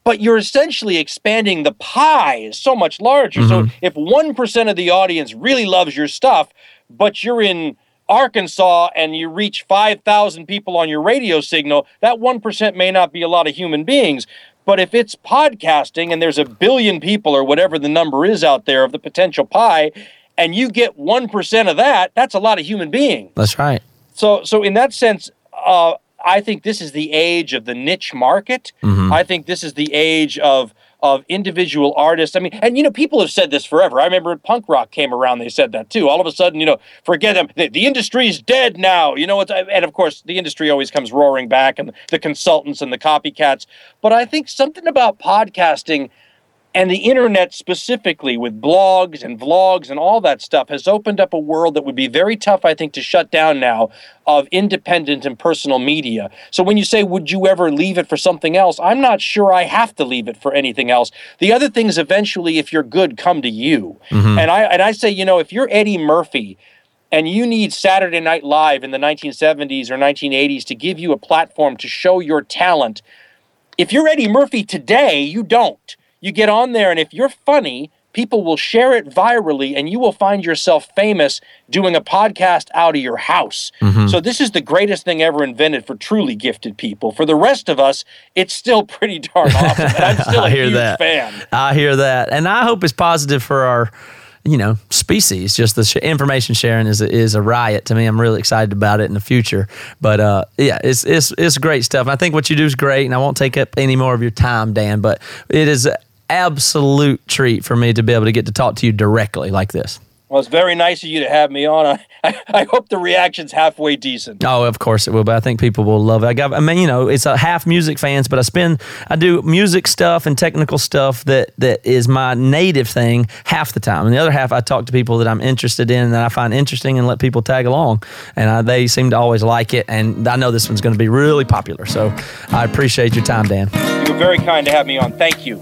but you're essentially expanding the pie is so much larger. So mm-hmm. if 1% of the audience really loves your stuff, but you're in Arkansas and you reach 5,000 people on your radio signal, that 1% may not be a lot of human beings. But if it's podcasting and there's a billion people or whatever the number is out there of the potential pie, and you get 1% of that, that's a lot of human beings. that's right So, so in that sense, uh, I think this is the age of the niche market. Mm-hmm. I think this is the age of of individual artists. I mean, and you know, people have said this forever. I remember when punk rock came around, they said that too. All of a sudden, you know, forget them. The, the industry's dead now. You know, it's, and of course, the industry always comes roaring back, and the consultants and the copycats. But I think something about podcasting and the internet specifically with blogs and vlogs and all that stuff has opened up a world that would be very tough i think to shut down now of independent and personal media. So when you say would you ever leave it for something else? I'm not sure i have to leave it for anything else. The other things eventually if you're good come to you. Mm-hmm. And i and i say you know if you're eddie murphy and you need Saturday Night Live in the 1970s or 1980s to give you a platform to show your talent, if you're Eddie Murphy today, you don't. You get on there, and if you're funny, people will share it virally, and you will find yourself famous doing a podcast out of your house. So, this is the greatest thing ever invented for truly gifted people. For the rest of us, it's still pretty darn awesome. And I'm still I a hear huge that. fan. I hear that, and I hope it's positive for our, you know, species. Just the sh- information sharing is a, is a riot to me. I'm really excited about it in the future. But uh, yeah, it's it's it's great stuff. And I think what you do is great, and I won't take up any more of your time, Dan. But it is absolute treat for me to be able to get to talk to you directly like this. Well, it's very nice of you to have me on. I, I hope the reaction's halfway decent. Oh, of course it will. But I think people will love it. I got. I mean, you know, it's a half music fans, but I spend. I do music stuff and technical stuff that that is my native thing half the time, and the other half I talk to people that I'm interested in that I find interesting and let people tag along, and I, they seem to always like it. And I know this one's going to be really popular. So I appreciate your time, Dan. You were very kind to have me on. Thank you.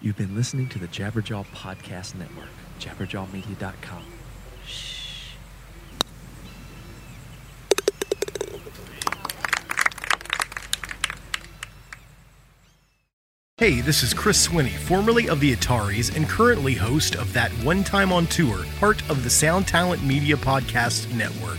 You've been listening to the Jabberjaw Podcast Network, jabberjawmedia.com. Hey, this is Chris Swinney, formerly of the Ataris and currently host of That One Time on Tour, part of the Sound Talent Media Podcast Network.